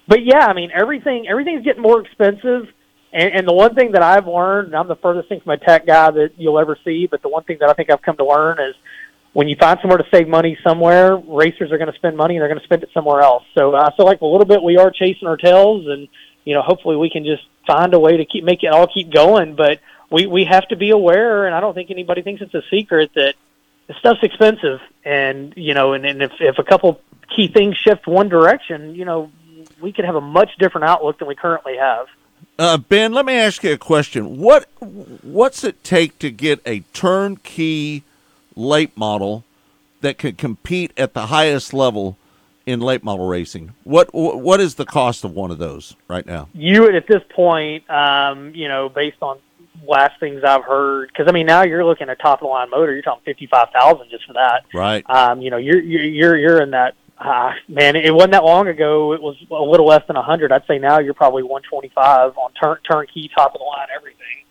but yeah, I mean everything everything's getting more expensive. And, and the one thing that I've learned, and I'm the furthest thing from a tech guy that you'll ever see, but the one thing that I think I've come to learn is when you find somewhere to save money somewhere, racers are going to spend money and they're going to spend it somewhere else. So I feel like a little bit we are chasing our tails, and you know hopefully we can just find a way to keep make it all keep going. But we we have to be aware, and I don't think anybody thinks it's a secret that the stuff's expensive, and you know, and, and if if a couple key things shift one direction, you know, we could have a much different outlook than we currently have. Uh, ben, let me ask you a question. What what's it take to get a turnkey late model that could compete at the highest level in late model racing? What what is the cost of one of those right now? You would at this point, um, you know, based on last things I've heard, because I mean now you're looking at top of the line motor, you're talking fifty five thousand just for that. Right. Um, you know, you're you're you're, you're in that. Uh, man, it wasn't that long ago. It was a little less than a hundred. I'd say now you're probably one twenty five on turn turnkey, top of the line, everything.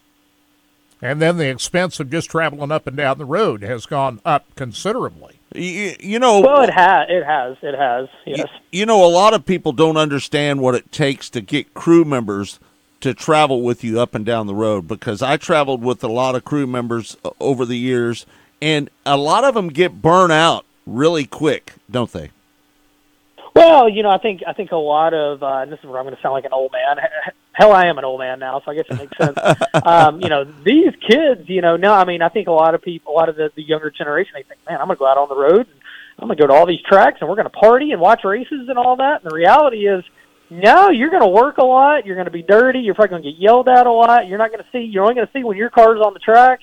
And then the expense of just traveling up and down the road has gone up considerably. You, you know, Well, it has. It has. It has. Yes. You know, a lot of people don't understand what it takes to get crew members to travel with you up and down the road because I traveled with a lot of crew members uh, over the years, and a lot of them get burnt out really quick, don't they? Well, you know, I think I think a lot of, uh, and this is where I'm going to sound like an old man. Hell, I am an old man now, so I guess it makes sense. um, you know, these kids, you know, no, I mean, I think a lot of people, a lot of the, the younger generation, they think, man, I'm going to go out on the road and I'm going to go to all these tracks and we're going to party and watch races and all that. And the reality is, no, you're going to work a lot. You're going to be dirty. You're probably going to get yelled at a lot. You're not going to see. You're only going to see when your car's on the track,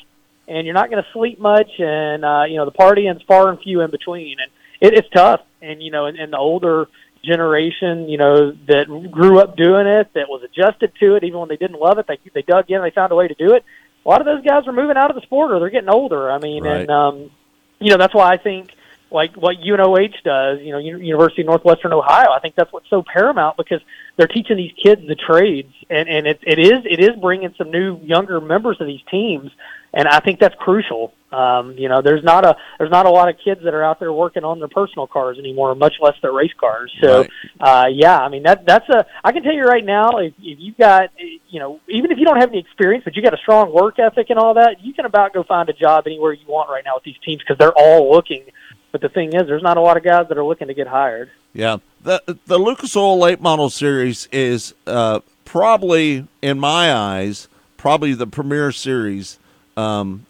and you're not going to sleep much. And uh, you know, the partying's far and few in between, and it, it's tough. And you know, and, and the older generation, you know, that grew up doing it, that was adjusted to it, even when they didn't love it, they they dug in. They found a way to do it. A lot of those guys are moving out of the sport, or they're getting older. I mean, Right. and um, you know, that's why I think like what UNOH does, you know, University of Northwestern Ohio. I think that's what's so paramount because they're teaching these kids the trades, and and it it is it is bringing some new younger members of these teams, and I think that's crucial. Um, you know, there's not a there's not a lot of kids that are out there working on their personal cars anymore, much less their race cars. So, Right. uh, yeah, I mean that that's a I can tell you right now if, if you've got you know even if you don't have any experience, but you got a strong work ethic and all that, you can about go find a job anywhere you want right now with these teams because they're all looking. But the thing is, there's not a lot of guys that are looking to get hired. Yeah. the the Lucas Oil Late Model Series is uh, probably, in my eyes, probably the premier series. Um,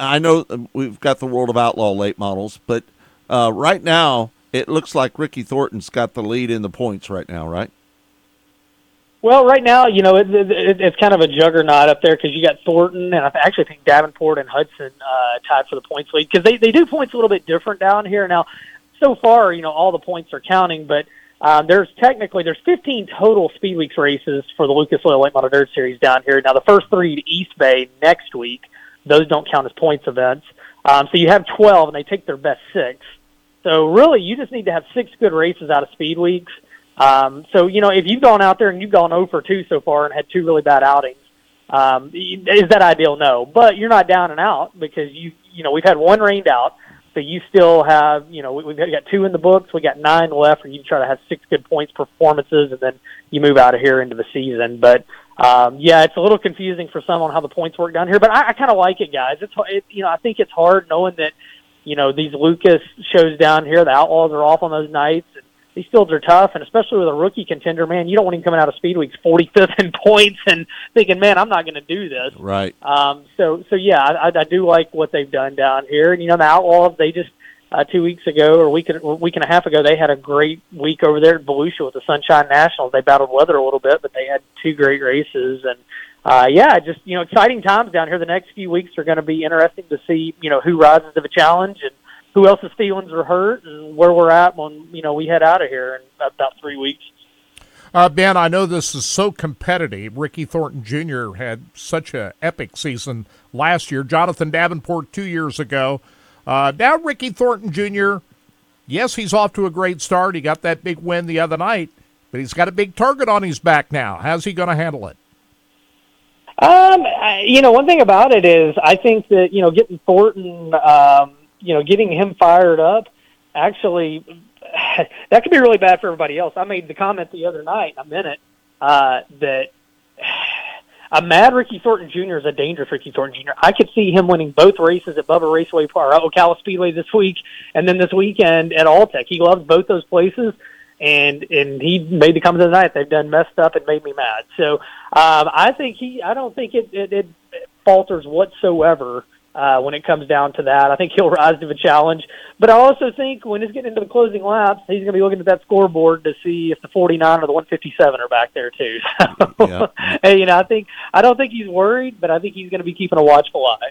I know we've got the World of Outlaw late models, but uh, right now it looks like Ricky Thornton's got the lead in the points right now, right? Well, right now, you know, it, it, it's kind of a juggernaut up there because you got Thornton, and I actually think Davenport and Hudson uh, tied for the points lead because they, they do points a little bit different down here. Now, so far, you know, all the points are counting, but um, there's technically there's 15 total Speed Weeks races for the Lucas Oil Late Model Dirt Series down here. Now, the first three to East Bay next week, those don't count as points events. Um, so you have 12, and they take their best six. So really, you just need to have six good races out of Speed Weeks um, so you know, if you've gone out there and you've gone 0 for 2 so far and had two really bad outings, um, is that ideal? No, but you're not down and out because you you know we've had one rained out, so you still have you know we've got two in the books, we got nine left, and you try to have six good points performances, and then you move out of here into the season. But um, yeah, it's a little confusing for some on how the points work down here, but I, I kind of like it, guys. It's it, you know I think it's hard knowing that you know these Lucas shows down here, the Outlaws are off on those nights, and these fields are tough, and especially with a rookie contender, man, you don't want him coming out of Speed Weeks 45th in points and thinking, man, I'm not going to do this. Right. Um, so, so yeah, I, I do like what they've done down here, and you know, the Outlaws, they just uh, two weeks ago or week, a week and a half ago, they had a great week over there at Volusia with the Sunshine Nationals. They battled weather a little bit, but they had two great races, and uh, yeah, just you know, exciting times down here. The next few weeks are going to be interesting to see, you know, who rises to the challenge and who else's feelings are hurt and where we're at when you know we head out of here in about three weeks. Uh, ben, I know this is so competitive. Ricky Thornton Jr. had such a epic season last year. Jonathan Davenport two years ago. Uh, now Ricky Thornton Jr. Yes, he's off to a great start. He got that big win the other night, but he's got a big target on his back now. How's he going to handle it? Um, I, you know, one thing about it is I think that you know getting Thornton. Um, you know, getting him fired up actually that could be really bad for everybody else. I made the comment the other night, meant it, uh, that a mad Ricky Thornton Jr. is a dangerous Ricky Thornton Jr. I could see him winning both races at Bubba Raceway Park, Ocala Speedway this week, and then this weekend at Alltech. He loves both those places, and and he made the comment the other night. They've done messed up and made me mad. So um, I think he. I don't think it, it, it falters whatsoever uh, when it comes down to that. I think he'll rise to the challenge. But I also think when he's getting into the closing laps, he's going to be looking at that scoreboard to see if the 49 or the 157 are back there too. So, yeah. hey, you know, I think I don't think he's worried, but I think he's going to be keeping a watchful eye.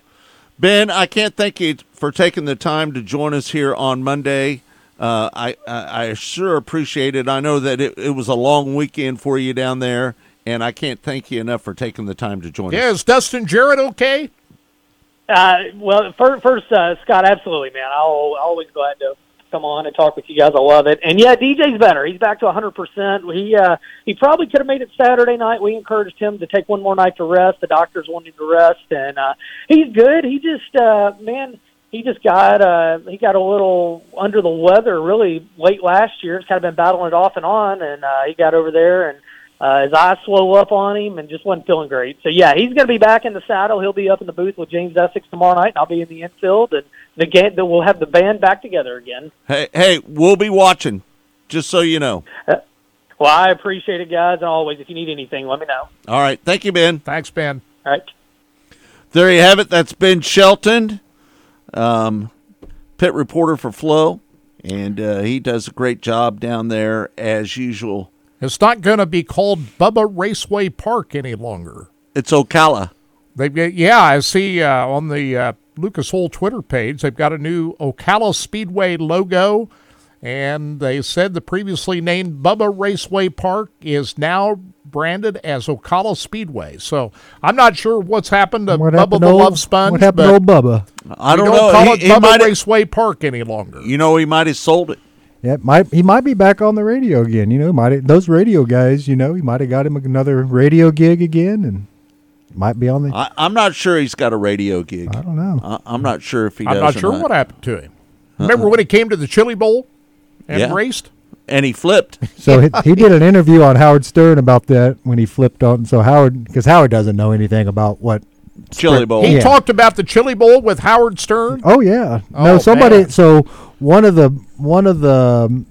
Ben, I can't thank you for taking the time to join us here on Monday. Uh, I, I, I sure appreciate it. I know that it, it was a long weekend for you down there, and I can't thank you enough for taking the time to join yeah, us. Yeah, is Dustin Jarrett okay? Uh, well, first, first uh, Scott, absolutely, man. I'll always glad to come on and talk with you guys. I love it. And yeah, DJ's better. He's back to 100%. He uh, he probably could have made it Saturday night. We encouraged him to take one more night to rest. The doctors wanted to rest, and uh, he's good. He just, uh, man, he just got uh, he got a little under the weather really late last year. It's kind of been battling it off and on, and uh, he got over there and uh, his eyes slow up on him and just wasn't feeling great. So yeah, he's going to be back in the saddle. He'll be up in the booth with James Essex tomorrow night, and I'll be in the infield, and the game we'll have the band back together again. Hey, hey, we'll be watching, just so you know. Uh, well, I appreciate it, guys, and always if you need anything, let me know. All right, thank you, Ben. Thanks, Ben. All right. There you have it. That's Ben Shelton, um, pit reporter for Flo, and uh, he does a great job down there as usual. It's not going to be called Bubba Raceway Park any longer. It's Ocala. They, yeah, I see uh, on the uh, Lucas Oil Twitter page they've got a new Ocala Speedway logo, and they said the previously named Bubba Raceway Park is now branded as Ocala Speedway. So I'm not sure what's happened to what Bubba happened the old, Love Sponge. What happened to old Bubba? I don't, don't know. Call he, it he Bubba might Raceway Park any longer. You know, he might have sold it. Yeah, might he might be back on the radio again. You know, might those radio guys. You know, he might have got him another radio gig again, and might be on the. I, am not sure he's got a radio gig. I don't know. I, am not sure if he. I'm does not sure not. what happened to him. Uh-uh. Remember uh-uh. when he came to the Chili Bowl and yeah. raced? And he flipped. So he, he did an interview on Howard Stern about that when he flipped on. So Howard, because Howard doesn't know anything about what Chili Bowl. He Yeah. talked about the Chili Bowl with Howard Stern. Oh yeah. Oh, no, somebody. man. So one of the one of the um,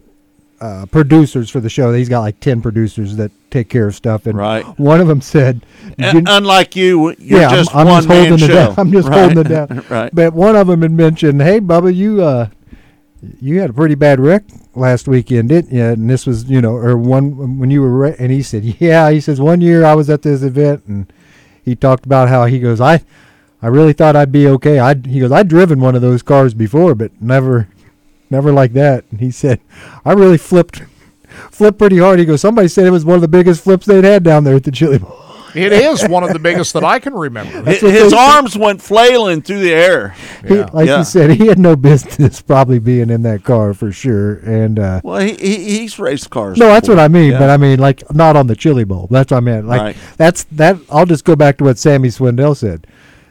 uh, producers for the show. He's got like ten producers that take care of stuff, and Right. one of them said, Uh, "You- unlike you, you're yeah, I'm- just I'm, one just holding man it show. down. I'm just Right. holding it down. right. But one of them had mentioned, "Hey, Bubba, you uh, you had a pretty bad wreck last weekend, didn't you?" And this was, you know, or one when you were, re- and he said, "Yeah." He says, "One year I was at this event, and he talked about how he goes, I, I really thought I'd be okay. I he goes, I'd driven one of those cars before, but never, never like that." And he said, "I really flipped." Flipped pretty hard. He goes. Somebody said it was one of the biggest flips they'd had down there at the Chili Bowl. It is one of the biggest that I can remember. His, his arms went flailing through the air. He, like Yeah. you said, he had no business probably being in that car for sure. And uh, Well, he, he he's raced cars. no, that's before. what I mean. Yeah. But I mean, like not on the Chili Bowl. That's what I meant. Like Right. that's that. I'll just go back to what Sammy Swindell said.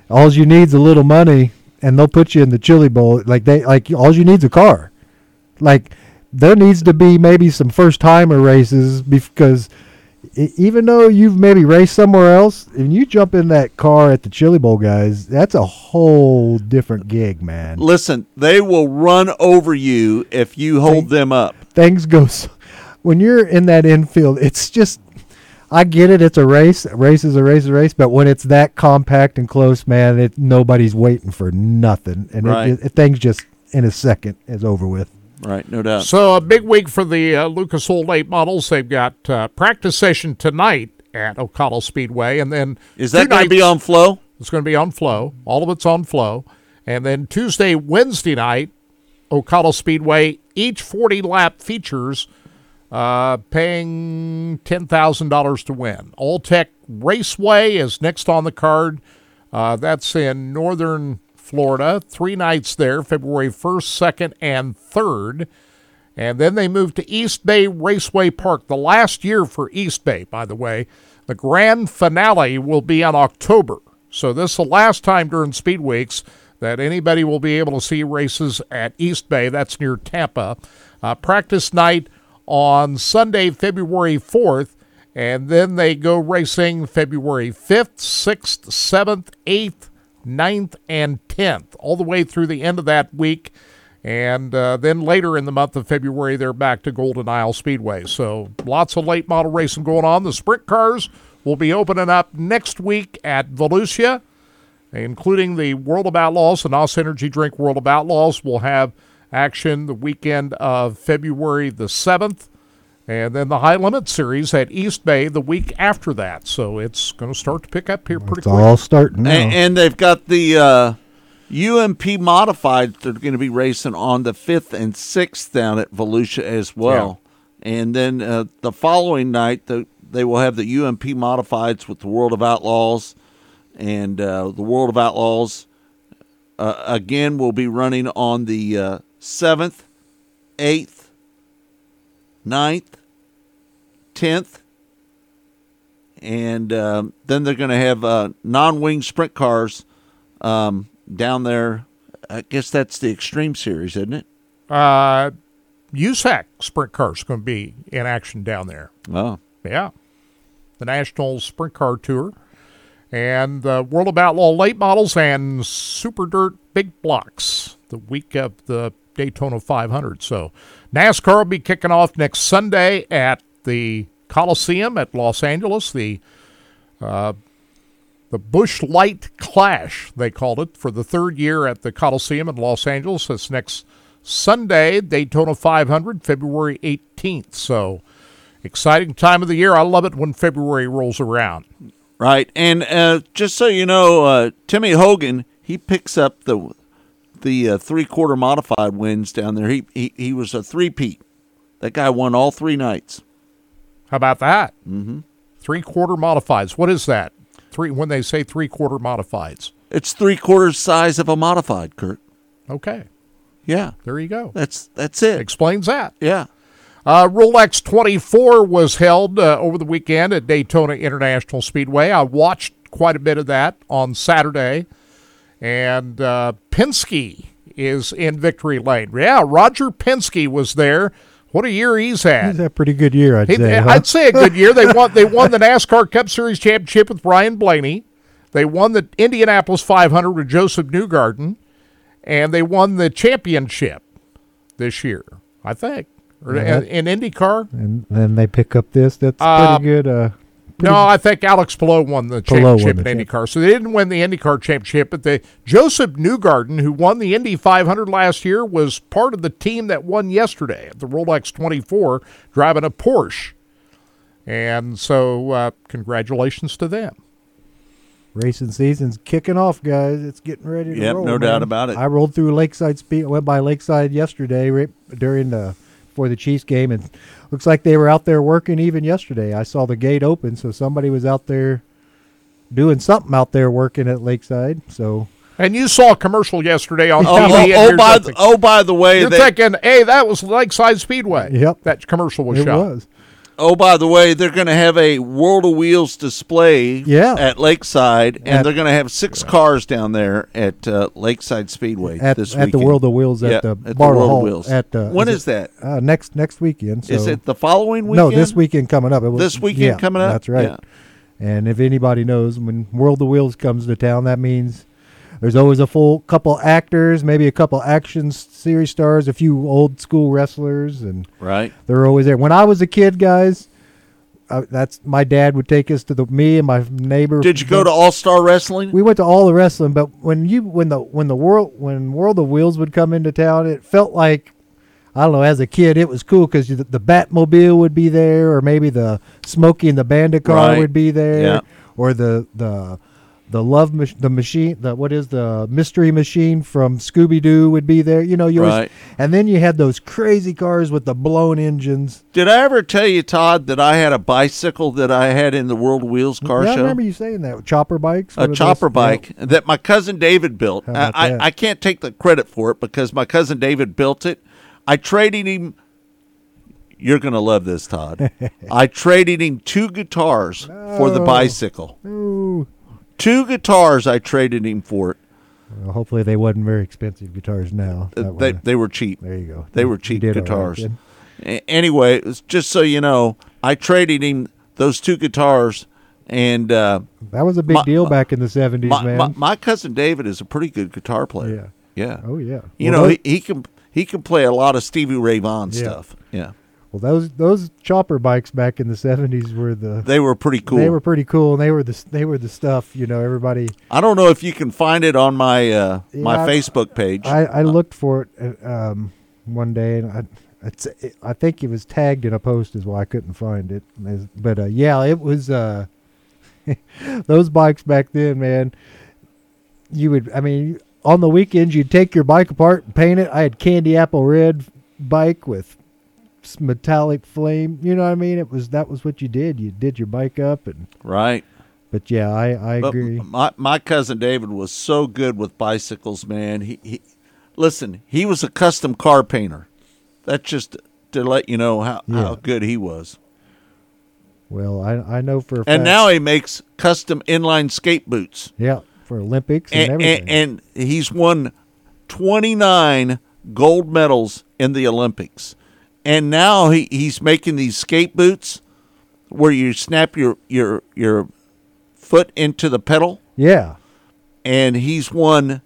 All you need's a little money, and they'll put you in the Chili Bowl. Like they like all you need's a car. Like there needs to be maybe some first timer races because. Even though you've maybe raced somewhere else, and you jump in that car at the Chili Bowl, guys, that's a whole different gig, man. Listen, they will run over you if you hold them up. things go s when you're in that infield it's just i get it it's a race a race is a race is a race but when it's that compact and close man it nobody's waiting for nothing and Right. it, it, things just in a second is over with Right, no doubt. So a big week for the uh, Lucas Oil late models. They've got uh, practice session tonight at Ocala Speedway, and then Is that going to be on Flo? It's going to be on Flo. All of it's on Flo, and then Tuesday, Wednesday night, Ocala Speedway. Each forty lap features uh, paying ten thousand dollars to win. All Tech Raceway is next on the card. Uh, that's in northern Florida. Three nights there, February 1st, 2nd, and 3rd. And then they moved to East Bay Raceway Park. The last year for East Bay, by the way. The grand finale will be in October. So this is the last time during Speed Weeks that anybody will be able to see races at East Bay. That's near Tampa. Uh, practice night on Sunday, February 4th. And then they go racing February 5th, 6th, 7th, 8th, 9th, and 10th, all the way through the end of that week. And uh, then later in the month of February, they're back to Golden Isle Speedway. So lots of late model racing going on. The sprint cars will be opening up next week at Volusia, including the World of Outlaws, the NOS Energy Drink World of Outlaws will have action the weekend of February the 7th. And then the High Limit Series at East Bay the week after that. So it's going to start to pick up here pretty it's quick. all starting now And, and they've got the uh, UMP modified. They're going to be racing on the fifth and sixth down at Volusia as well. And then uh, the following night, the, they will have the UMP modifieds with the World of Outlaws, and uh, the World of Outlaws uh, again will be running on the uh, seventh, eighth, 9th, tenth, and um, then they're going to have uh, non-wing sprint cars um, down there. I guess that's the Extreme Series, isn't it? Uh, USAC sprint cars going to be in action down there. Oh, Yeah. The National Sprint Car Tour and the World of Outlaw late models and Super Dirt big blocks the week of the Daytona 500. So NASCAR will be kicking off next Sunday at the Coliseum at Los Angeles. The uh, the Busch Light Clash, they called it, for the third year at the Coliseum in Los Angeles. That's next Sunday, Daytona 500, February 18th. So exciting time of the year. I love it when February rolls around. right. And uh, just so you know, uh, Timmy Hogan he picks up the the uh, three quarter modified wins down there. He he, he was a three peat. That guy won all three nights. How about that? Mm-hmm. Three quarter modifieds. What is that? Three when they say three quarter modifieds. It's three quarters size of a modified, Kirk. Okay. Yeah, There you go. that's that's it. Explains that. Yeah. Uh, Rolex 24 was held uh, over the weekend at Daytona International Speedway. I watched quite a bit of that on Saturday. And uh, Penske is in victory lane. Yeah, Roger Penske was there. What a year he's had. He's had a pretty good year, I'd He- say. huh? I'd say a good year. They won. They won the NASCAR Cup Series championship with Ryan Blaney. They won the Indianapolis 500 with Josef Newgarden, and they won the championship this year. I think. or Yeah, in, in IndyCar. and then they pick up this. That's Uh, pretty good. Uh, No, I think Alex Palou won the Palou won championship the in IndyCar. So they didn't win the IndyCar championship, but the Josef Newgarden, who won the Indy 500 last year, was part of the team that won yesterday at the Rolex 24, driving a Porsche. And so, uh, congratulations to them. Racing season's kicking off, guys. It's getting ready to Yep, roll. no doubt about it. I rolled through Lakeside Speed. Went by Lakeside yesterday right during the before the Chiefs game, and looks like they were out there working even yesterday. I saw the gate open, so somebody was out there doing something out there working at Lakeside. So And you saw a commercial yesterday on Oh, TV. oh, and oh, by the, oh, by the way, you're they- thinking, hey, that was Lakeside Speedway. Yep. That commercial was it shot. was. Oh, by the way, they're going to have a World of Wheels display Yeah. at Lakeside, and At- they're going to have six cars down there at uh, Lakeside Speedway at, this at the. World of Wheels at Yeah, the at the Bartle World of Hall Wheels. At uh, when it- is that? Uh, next next weekend. So Is it the following weekend? No, this weekend coming up. It was, This weekend yeah, coming up? That's right. Yeah. And if anybody knows, when World of Wheels comes to town, that means there's always a full couple actors, maybe a couple action series stars, a few old school wrestlers, and Right. they're always there. When I was a kid, guys, uh, that's my dad would take us to the me and my neighbor. Did you go to All Star Wrestling? We went to all the wrestling, but when you when the when the world when World of Wheels would come into town, it felt like I don't know. As a kid, it was cool because the, the Batmobile would be there, or maybe the Smokey and the Bandit car Right. would be there, Yeah. or the the the love mach- the machine the what is the mystery machine from Scooby Doo would be there. You know, you always- Right. and then you had those crazy cars with the blown engines. Did I ever tell you, Todd, that I had a bicycle that I had in the World Wheels car yeah, I show? remember you saying that chopper bikes. What a are those? chopper Yeah. bike that my cousin David built. I, I. I can't take the credit for it because my cousin David built it. I traded him. You're gonna love this, Todd. I traded him two guitars for the oh. bicycle. Ooh. Two guitars I traded him for it. Well, hopefully they wasn't very expensive guitars now. Uh, They they were cheap. There you go. They You- were cheap right, guitars. A- anyway, just so you know, I traded him those two guitars, and uh, That was a big my- deal back in the seventies, my, man. my, my cousin David is a pretty good guitar player. Yeah. Yeah. Oh, yeah. You Well, know, those- he, he can he can play a lot of Stevie Ray Vaughan Yeah. stuff. Yeah. Well, those those chopper bikes back in the seventies were the They were pretty cool. They were pretty cool, and they were the they were the stuff. You know, everybody. I don't know if you can find it on my uh, my Facebook page. I, I looked for it uh, um, one day, and I it's, it, I think it was tagged in a post, is why I couldn't find it. But uh, yeah, it was uh, those bikes back then, man. You would, I mean, on the weekends you'd take your bike apart and paint it. I had candy apple red bike with metallic flame. You know what I mean? It was that was what you did. You did your bike up and right. But yeah, I I But agree. My my cousin David was so good with bicycles, man. He, he listen, he was a custom car painter. That's just to let you know how, Yeah. how good he was. Well, I I know for a And fact- now he makes custom inline skate boots. yeah for Olympics and, and, everything. and, and he's won 29 gold medals in the Olympics. And now he, he's making these skate boots where you snap your, your your foot into the pedal. yeah, And he's won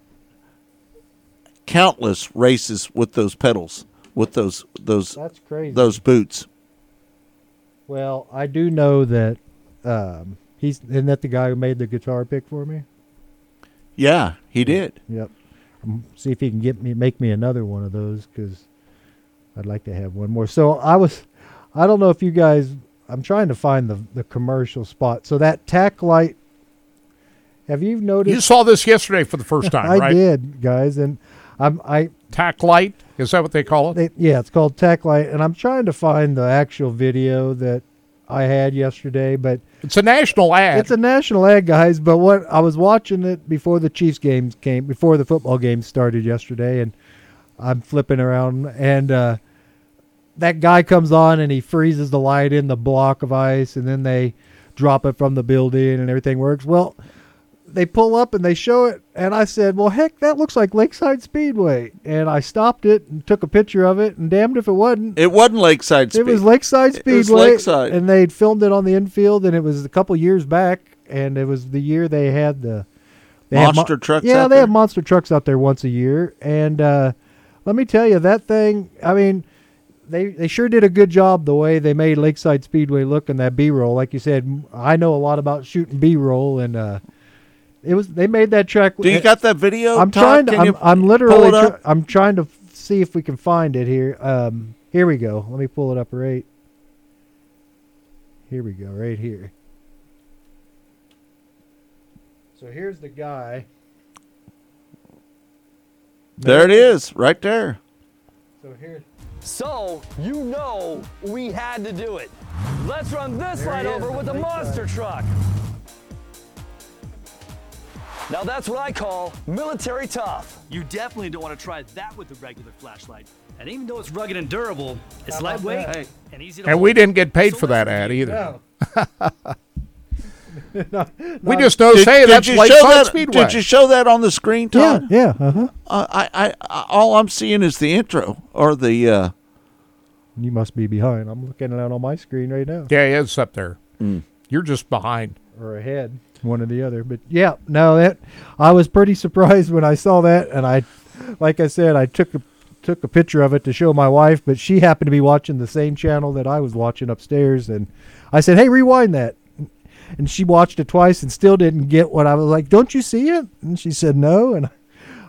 countless races with those pedals, with those those That's crazy. those boots. well, I do know that um, he's isn't that the guy who made the guitar pick for me? Yeah, he did. Yep. See if he can get me make me another one of those because I'd like to have one more. So I was, I don't know if you guys. I'm trying to find the the commercial spot. So that Tac Light. Have you noticed? You saw this yesterday for the first time, right? I right? did, guys, and I'm I Tac Light is that what they call it? They, yeah, it's called Tech Light, and I'm trying to find the actual video that I had yesterday, but it's a national ad. It's a national ad, guys. But what I was watching it before the Chiefs games came, before the football game started yesterday, and I'm flipping around, and uh, that guy comes on and he freezes the light in the block of ice, and then they drop it from the building, and everything works. Well, they pull up and they show it, and I said, "Well, heck, that looks like Lakeside Speedway." And I stopped it and took a picture of it, and damned if it wasn't. It wasn't Lakeside Speed. It was Lakeside Speedway. It was Lakeside. and they'd filmed it on the infield, and it was a couple years back, and it was the year they had the they Monster trucks Yeah, they there? have monster trucks out there once a year, and uh, let me tell you that thing. I mean, they they sure did a good job the way they made Lakeside Speedway look in that B-roll. Like you said, I know a lot about shooting B-roll, and uh, it was they made that track. Do you got that video? I'm Todd? trying to. Can I'm, I'm literally. it try- I'm trying to f- see if we can find it here. Um, here we go. Let me pull it up right. Here we go. Right here. So here's the guy. There it is, right there. So here. So, you know we had to do it. Let's run this There right over with a monster guy. truck. Now that's what I call military tough. You definitely don't want to try that with a regular flashlight. And even though it's rugged and durable, it's lightweight that? and easy to And hold. we didn't get paid for that ad either. No. We Not- just know, Did- say did that's you show Lakeside that- Speedway. Did you show that on the screen, Yeah, yeah, uh-huh. Uh, I, I, I, all I'm seeing is the intro or the. Uh, You must be behind. I'm looking at it on my screen right now. yeah, it's up there. Mm. You're just behind. or ahead, one or the other. But yeah, no, that I was pretty surprised when I saw that, and I, like I said, I took a took a picture of it to show my wife, but she happened to be watching the same channel that I was watching upstairs, and I said, "Hey, rewind that." And she watched it twice and still didn't get what I was like. Don't you see it? And she said no. And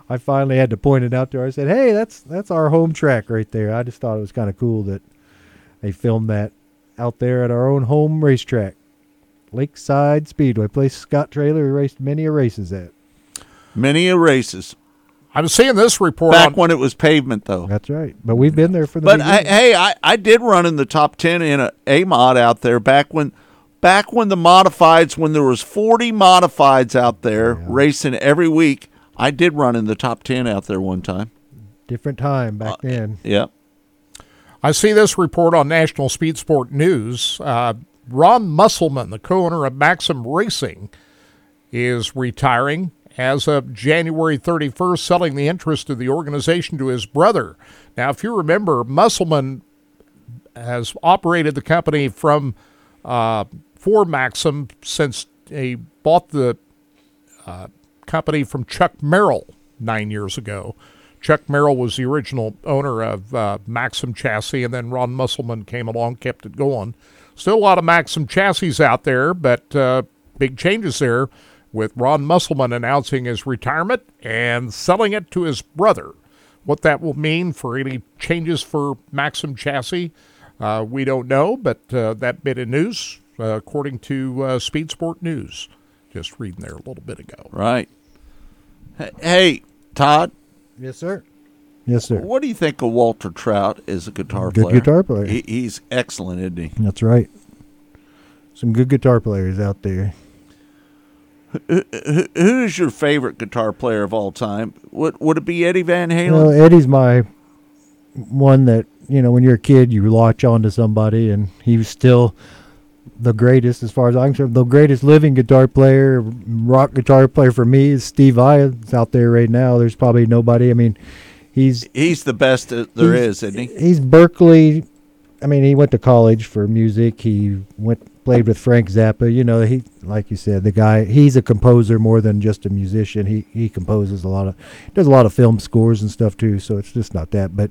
I finally had to point it out to her. I said, "Hey, that's that's our home track right there." I just thought it was kind of cool that they filmed that out there at our own home racetrack. Lakeside Speedway, place Scott Traylor raced many a races at. many a races. I'm seeing this report Back on. when it was pavement, though. That's right. But we've been there for the. But I, hey, I, I did run in the top ten in a, a mod out there back when, back when the modifieds when there was forty modifieds out there racing every week. I did run in the top ten out there one time. different time back then. Yep. I see this report on National Speed Sport News. Uh, Ron Musselman, the co-owner of Maxim Racing, is retiring as of January 31st, selling the interest of the organization to his brother. Now, if you remember, Musselman has operated the company from uh, for Maxim since he bought the uh, company from Chuck Merrill nine years ago. Chuck Merrill was the original owner of uh, Maxim chassis, and then Ron Musselman came along, kept it going. Still a lot of Maxim chassis out there, but uh, big changes there with Ron Musselman announcing his retirement and selling it to his brother. What that will mean for any changes for Maxim chassis, uh, we don't know, but uh, that bit of news, according to uh, Speed Sport News, just reading there a little bit ago. Right. Hey, hey, Todd. Yes, sir. Yes, sir. What do you think of Walter Trout as a guitar Good player? Good guitar player. He, he's excellent, isn't he? That's right. Some good guitar players out there. Who, who- who is your favorite guitar player of all time? Would would it be Eddie Van Halen? Well, Eddie's my one that you know when you're a kid you latch on to somebody, and he was still the greatest as far as I'm concerned. The greatest living guitar player, rock guitar player for me is Steve Vai. It's out there right now. There's probably nobody. I mean, he's he's the best there isn't he? He's Berklee. I mean, he went to college for music. He went played with Frank Zappa. You know, he like you said, the guy. He's a composer more than just a musician. He he composes a lot of does a lot of film scores and stuff too. So it's just not that. But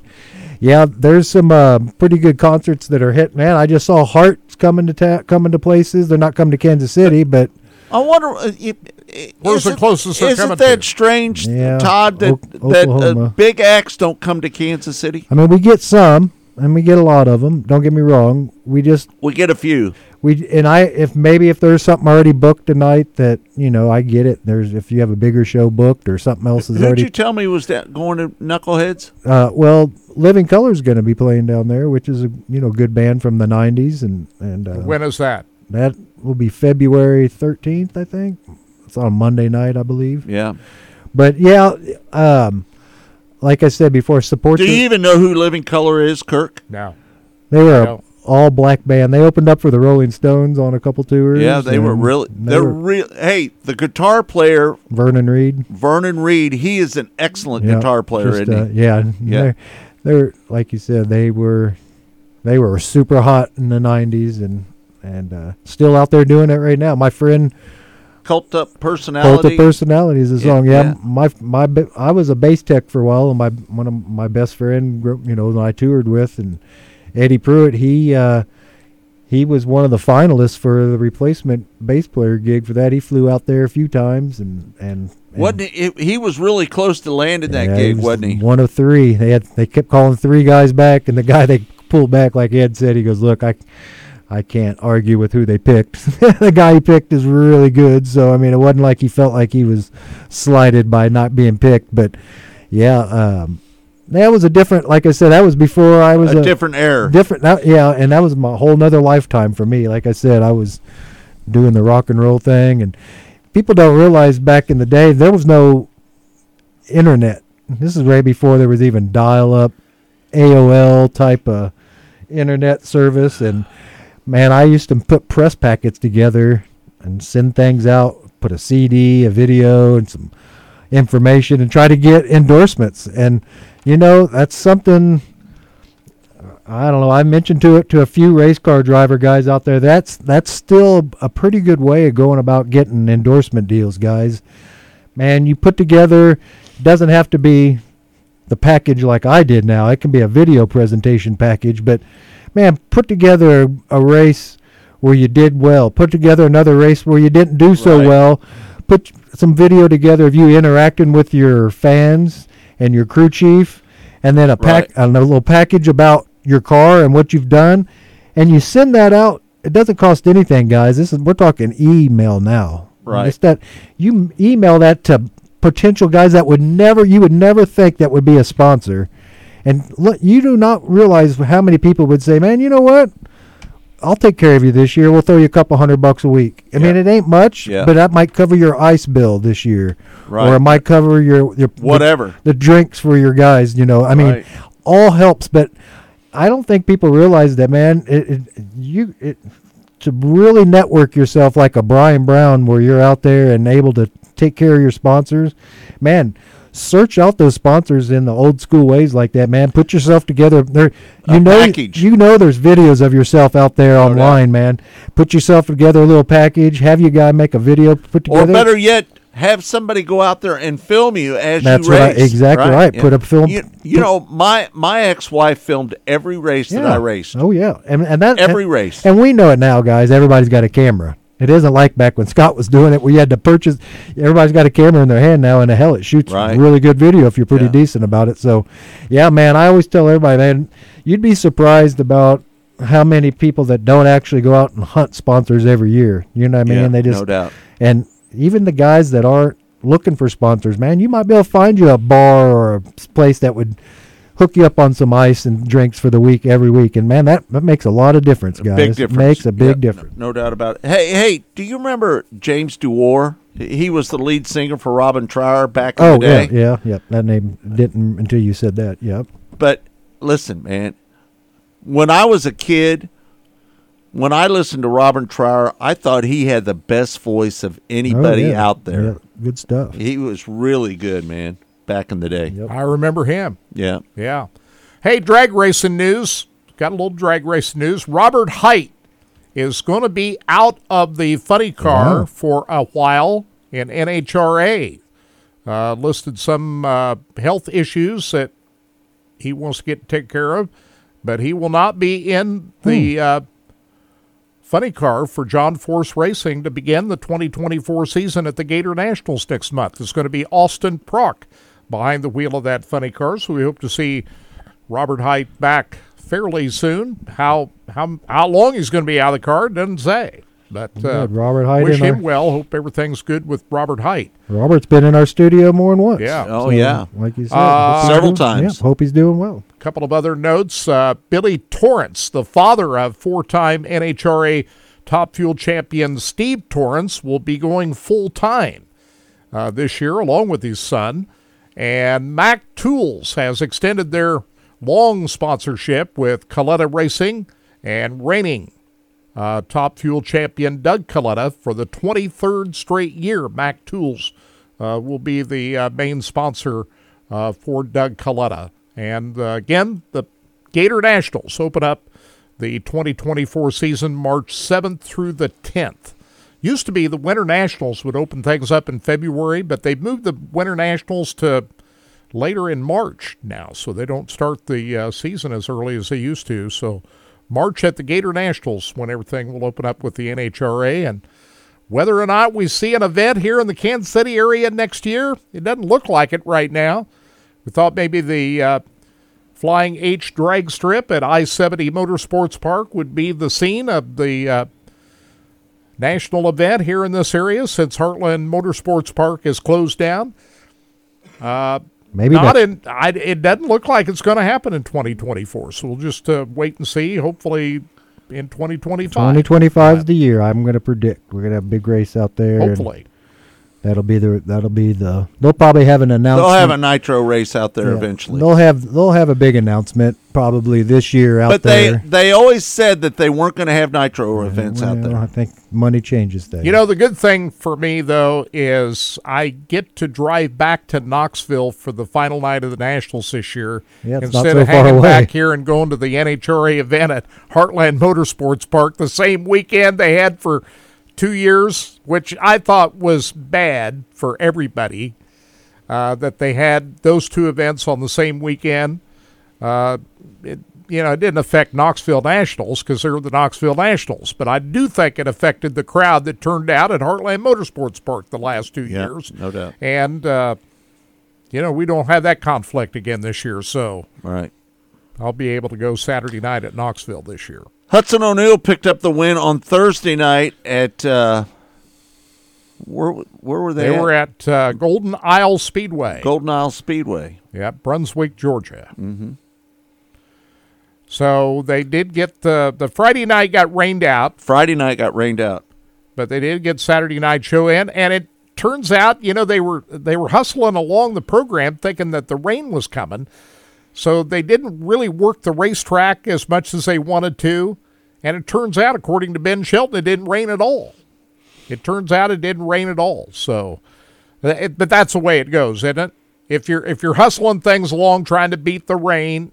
yeah, there's some uh, pretty good concerts that are hit. Man, I just saw Hearts coming to ta- coming to places. They're not coming to Kansas City, but I wonder. Uh, it, Where's the closest they're Isn't that to? strange, Yeah, Todd? That O- that uh, big acts don't come to Kansas City. I mean, we get some, and we get a lot of them. Don't get me wrong. We just We get a few. we and I if maybe if there's something already booked tonight that you know I get it. There's if you have a bigger show booked or something else is Who'd already. you tell me was that going to Knuckleheads? uh, well, Living Colour's going to be playing down there, which is a you know good band from the '90s, and and uh, When is that? that will be February 13th, I think. It's on a Monday night, I believe. Yeah. But yeah, um, like I said before, support. Do the- you even know who Living Colour is, Kirk? No. They were No. all black band. They opened up for the Rolling Stones on a couple tours. Yeah, they were really. they They're real. Hey, the guitar player Vernon Reid. Vernon Reid. He is an excellent Yeah, guitar player, just, isn't uh, he? yeah, Yeah. They're, they're like you said, they were they were super hot in the '90s and and uh, still out there doing it right now. My friend Cult up Cult personality. of Personality is song. Yeah, yeah. my my I was a bass tech for a while, and my one of my best friend, you know, that I toured with, and Eddie Pruitt, he uh, he was one of the finalists for the replacement bass player gig for that. He flew out there a few times and and. and Wasn't he, he was really close to landing that yeah, gig, was wasn't he? One of three. They had they kept calling three guys back, and the guy they pulled back, like Ed said, he goes, "Look, I, I can't argue with who they picked. the guy he picked is really good. So I mean, it wasn't like he felt like he was slighted by not being picked. But yeah, um, that was a different. Like I said, that was before I was A different era. Different. That, yeah, and that was my whole nother lifetime for me. Like I said, I was doing the rock and roll thing, and people don't realize back in the day there was no internet. This is right before there was even dial-up, AOL type of internet service, and man, I used to put press packets together and send things out, put a CD, a video, and some information, and try to get endorsements. And you know, that's something. I don't know. I mentioned to it to a few race car driver guys out there. That's that's still a pretty good way of going about getting endorsement deals, guys. Man, you put together. Doesn't have to be the package like I did now. It can be a video presentation package, but man, put together a, race where you did well. Put together another race where you didn't do so well. Put some video together of you interacting with your fans and your crew chief, and then a pack a little package about your car and what you've done, and you send that out. It doesn't cost anything, guys. This is we're talking email now. Right. It's that you email that to potential guys that would never you would never think that would be a sponsor. And look, you do not realize how many people would say, "Man, you know what? I'll take care of you this year. We'll throw you a couple hundred bucks a week." I mean, it ain't much, Yeah. but that might cover your ice bill this year, Right. or it might cover your your the- Whatever. the, drinks for your guys. You know, I mean, Right. all helps, but I don't think people realize that, man. It, it you it to really network yourself like a Brian Brown, where you're out there and able to take care of your sponsors, man. Search out those sponsors in the old school ways like that, man. Put yourself together. There, you A know, package. you know, there's videos of yourself out there online, man. Put yourself together a little package. Have your guy make a video put together, Or better yet, have somebody go out there and film you as That's you right, race. exactly right. Put a film- You, you know, my my ex-wife filmed every race that I raced. Oh yeah, and and that Every and- race. And we know it now, guys. Everybody's got a camera. It isn't like back when Scott was doing it. We had to purchase. Everybody's got a camera in their hand now, and the hell, it shoots Right. really good video if you're pretty Yeah. decent about it. So, yeah, man, I always tell everybody, man, you'd be surprised about how many people that don't actually go out and hunt sponsors every year. You know what I mean? Yeah, they just no doubt. and even the guys that aren't looking for sponsors, man, you might be able to find you a bar or a place that would hook you up on some ice and drinks for the week every week. And man, that, that makes a lot of difference, guys. Big difference. Makes a big Yep, difference. No, no doubt about it. Hey, hey, do you remember James Dewar? He was the lead singer for Robin Trower back in Oh the yeah, day. yeah, yeah. That name didn't until you said that. Yep. But listen, man, when I was a kid, when I listened to Robin Trower, I thought he had the best voice of anybody Oh, yeah. out there. Yeah, good stuff. He was really good, man, back in the day. I remember him. Yeah. Yeah. Hey, drag racing news. Got a little drag racing news. Robert Hight is going to be out of the funny car Wow. for a while in NHRA. Uh, listed some uh, health issues that he wants to get taken care of, but he will not be in the uh, funny car for John Force Racing to begin the 2024 season at the Gatornationals next month. It's going to be Austin Prock behind the wheel of that funny car, so we hope to see Robert Hight back fairly soon. How how how long he's going to be out of the car doesn't say, but uh, Good. Robert Hight wish him our- well. Hope everything's good with Robert Hight. Robert's been in our studio more than once. Yeah. Oh, So, yeah. Like you said, Uh, hope he's Several doing- times. Yeah, hope he's doing well. A couple of other notes. Uh, Billy Torrence, the father of four time NHRA Top Fuel champion Steve Torrence, will be going full time uh, this year along with his son. And Mac Tools has extended their long sponsorship with Kalitta Racing and reigning uh, Top Fuel champion Doug Kalitta for the 23rd straight year. Mac Tools uh, will be the uh, main sponsor uh, for Doug Kalitta. And uh, again, the Gatornationals open up the 2024 season March 7th through the 10th. Used to be the Winter Nationals would open things up in February, but they've moved the Winter Nationals to later in March now, so they don't start the uh, season as early as they used to. So March at the Gatornationals when everything will open up with the NHRA and whether or not we see an event here in the Kansas City area next year, it doesn't look like it right now. We thought maybe the uh, Flying H drag strip at I 70 Motorsports Park would be the scene of the uh, national event here in this area since Heartland Motorsports Park is closed down. Uh, Maybe not that- in. I, it doesn't look like it's going to happen in 2024. So we'll just uh, wait and see. Hopefully, in 2025. 2025 is the year. I'm going to predict we're going to have a big race out there. and Hopefully. That'll be the that'll be the. They'll probably have an announcement. They'll have a nitro race out there Yeah. eventually. They'll have they'll have a big announcement probably this year out there. but they they always said that they weren't going to have nitro events out there. I think money changes things. You know, the good thing for me, though, is I get to drive back to Knoxville for the final night of the Nationals this year Yeah, it's not instead so of far hanging away. back here and going to the NHRA event at Heartland Motorsports Park the same weekend they had for two years, which I thought was bad for everybody uh, that they had those two events on the same weekend. Uh, it, you know, it didn't affect Knoxville Nationals because they're the Knoxville Nationals, but I do think it affected the crowd that turned out at Heartland Motorsports Park the last two Yeah, years. no doubt. And, uh, you know, we don't have that conflict again this year, so right. I'll be able to go Saturday night at Knoxville this year. Hudson O'Neal picked up the win on Thursday night at uh, where where were they? They at? were at uh, Golden Isle Speedway. Golden Isle Speedway. Yeah, Brunswick, Georgia. Mm-hmm. So they did get the the Friday night got rained out. Friday night got rained out, but they did get Saturday night show in, and it turns out you know they were they were hustling along the program thinking that the rain was coming, so they didn't really work the racetrack as much as they wanted to, and it turns out according to Ben Shelton it didn't rain at all. It turns out it didn't rain at all. So, uh, it, but that's the way it goes, isn't it? If you're if you're hustling things along trying to beat the rain,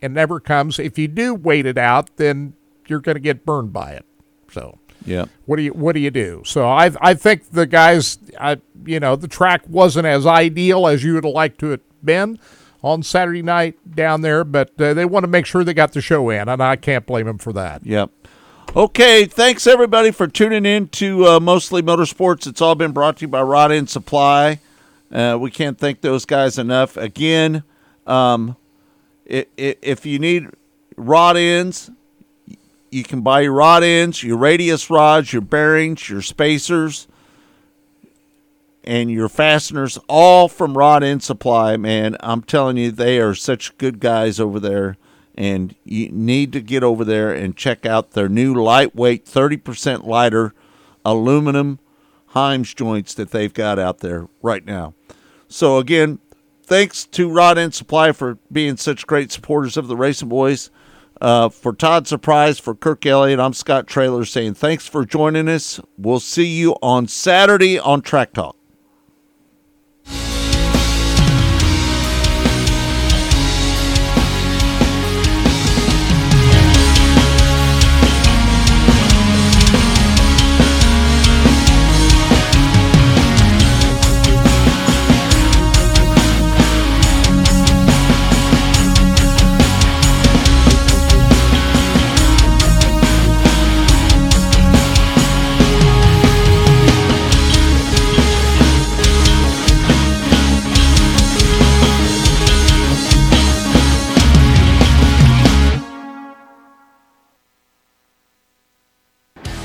it never comes. If you do wait it out, then you're going to get burned by it. So, Yeah. what do you what do you do? So I I think the guys, I you know, the track wasn't as ideal as you would have liked to have been on Saturday night down there, but uh, they want to make sure they got the show in, and I can't blame them for that. Yep. Okay, thanks everybody for tuning in to uh, Mostly Motorsports. It's all been brought to you by Rod End Supply. Uh, we can't thank those guys enough. Again, um, if you need rod ends, you can buy your rod ends, your radius rods, your bearings, your spacers, and your fasteners, all from Rod End Supply. Man, I'm telling you, they are such good guys over there and you need to get over there and check out their new lightweight, 30% lighter aluminum Heims joints that they've got out there right now. So, again, thanks to Rod End Supply for being such great supporters of the RacinBoys. Uh, for Todd Surprise, for Kirk Elliott, I'm Scott Traylor saying thanks for joining us. We'll see you on Saturday on Track Talk.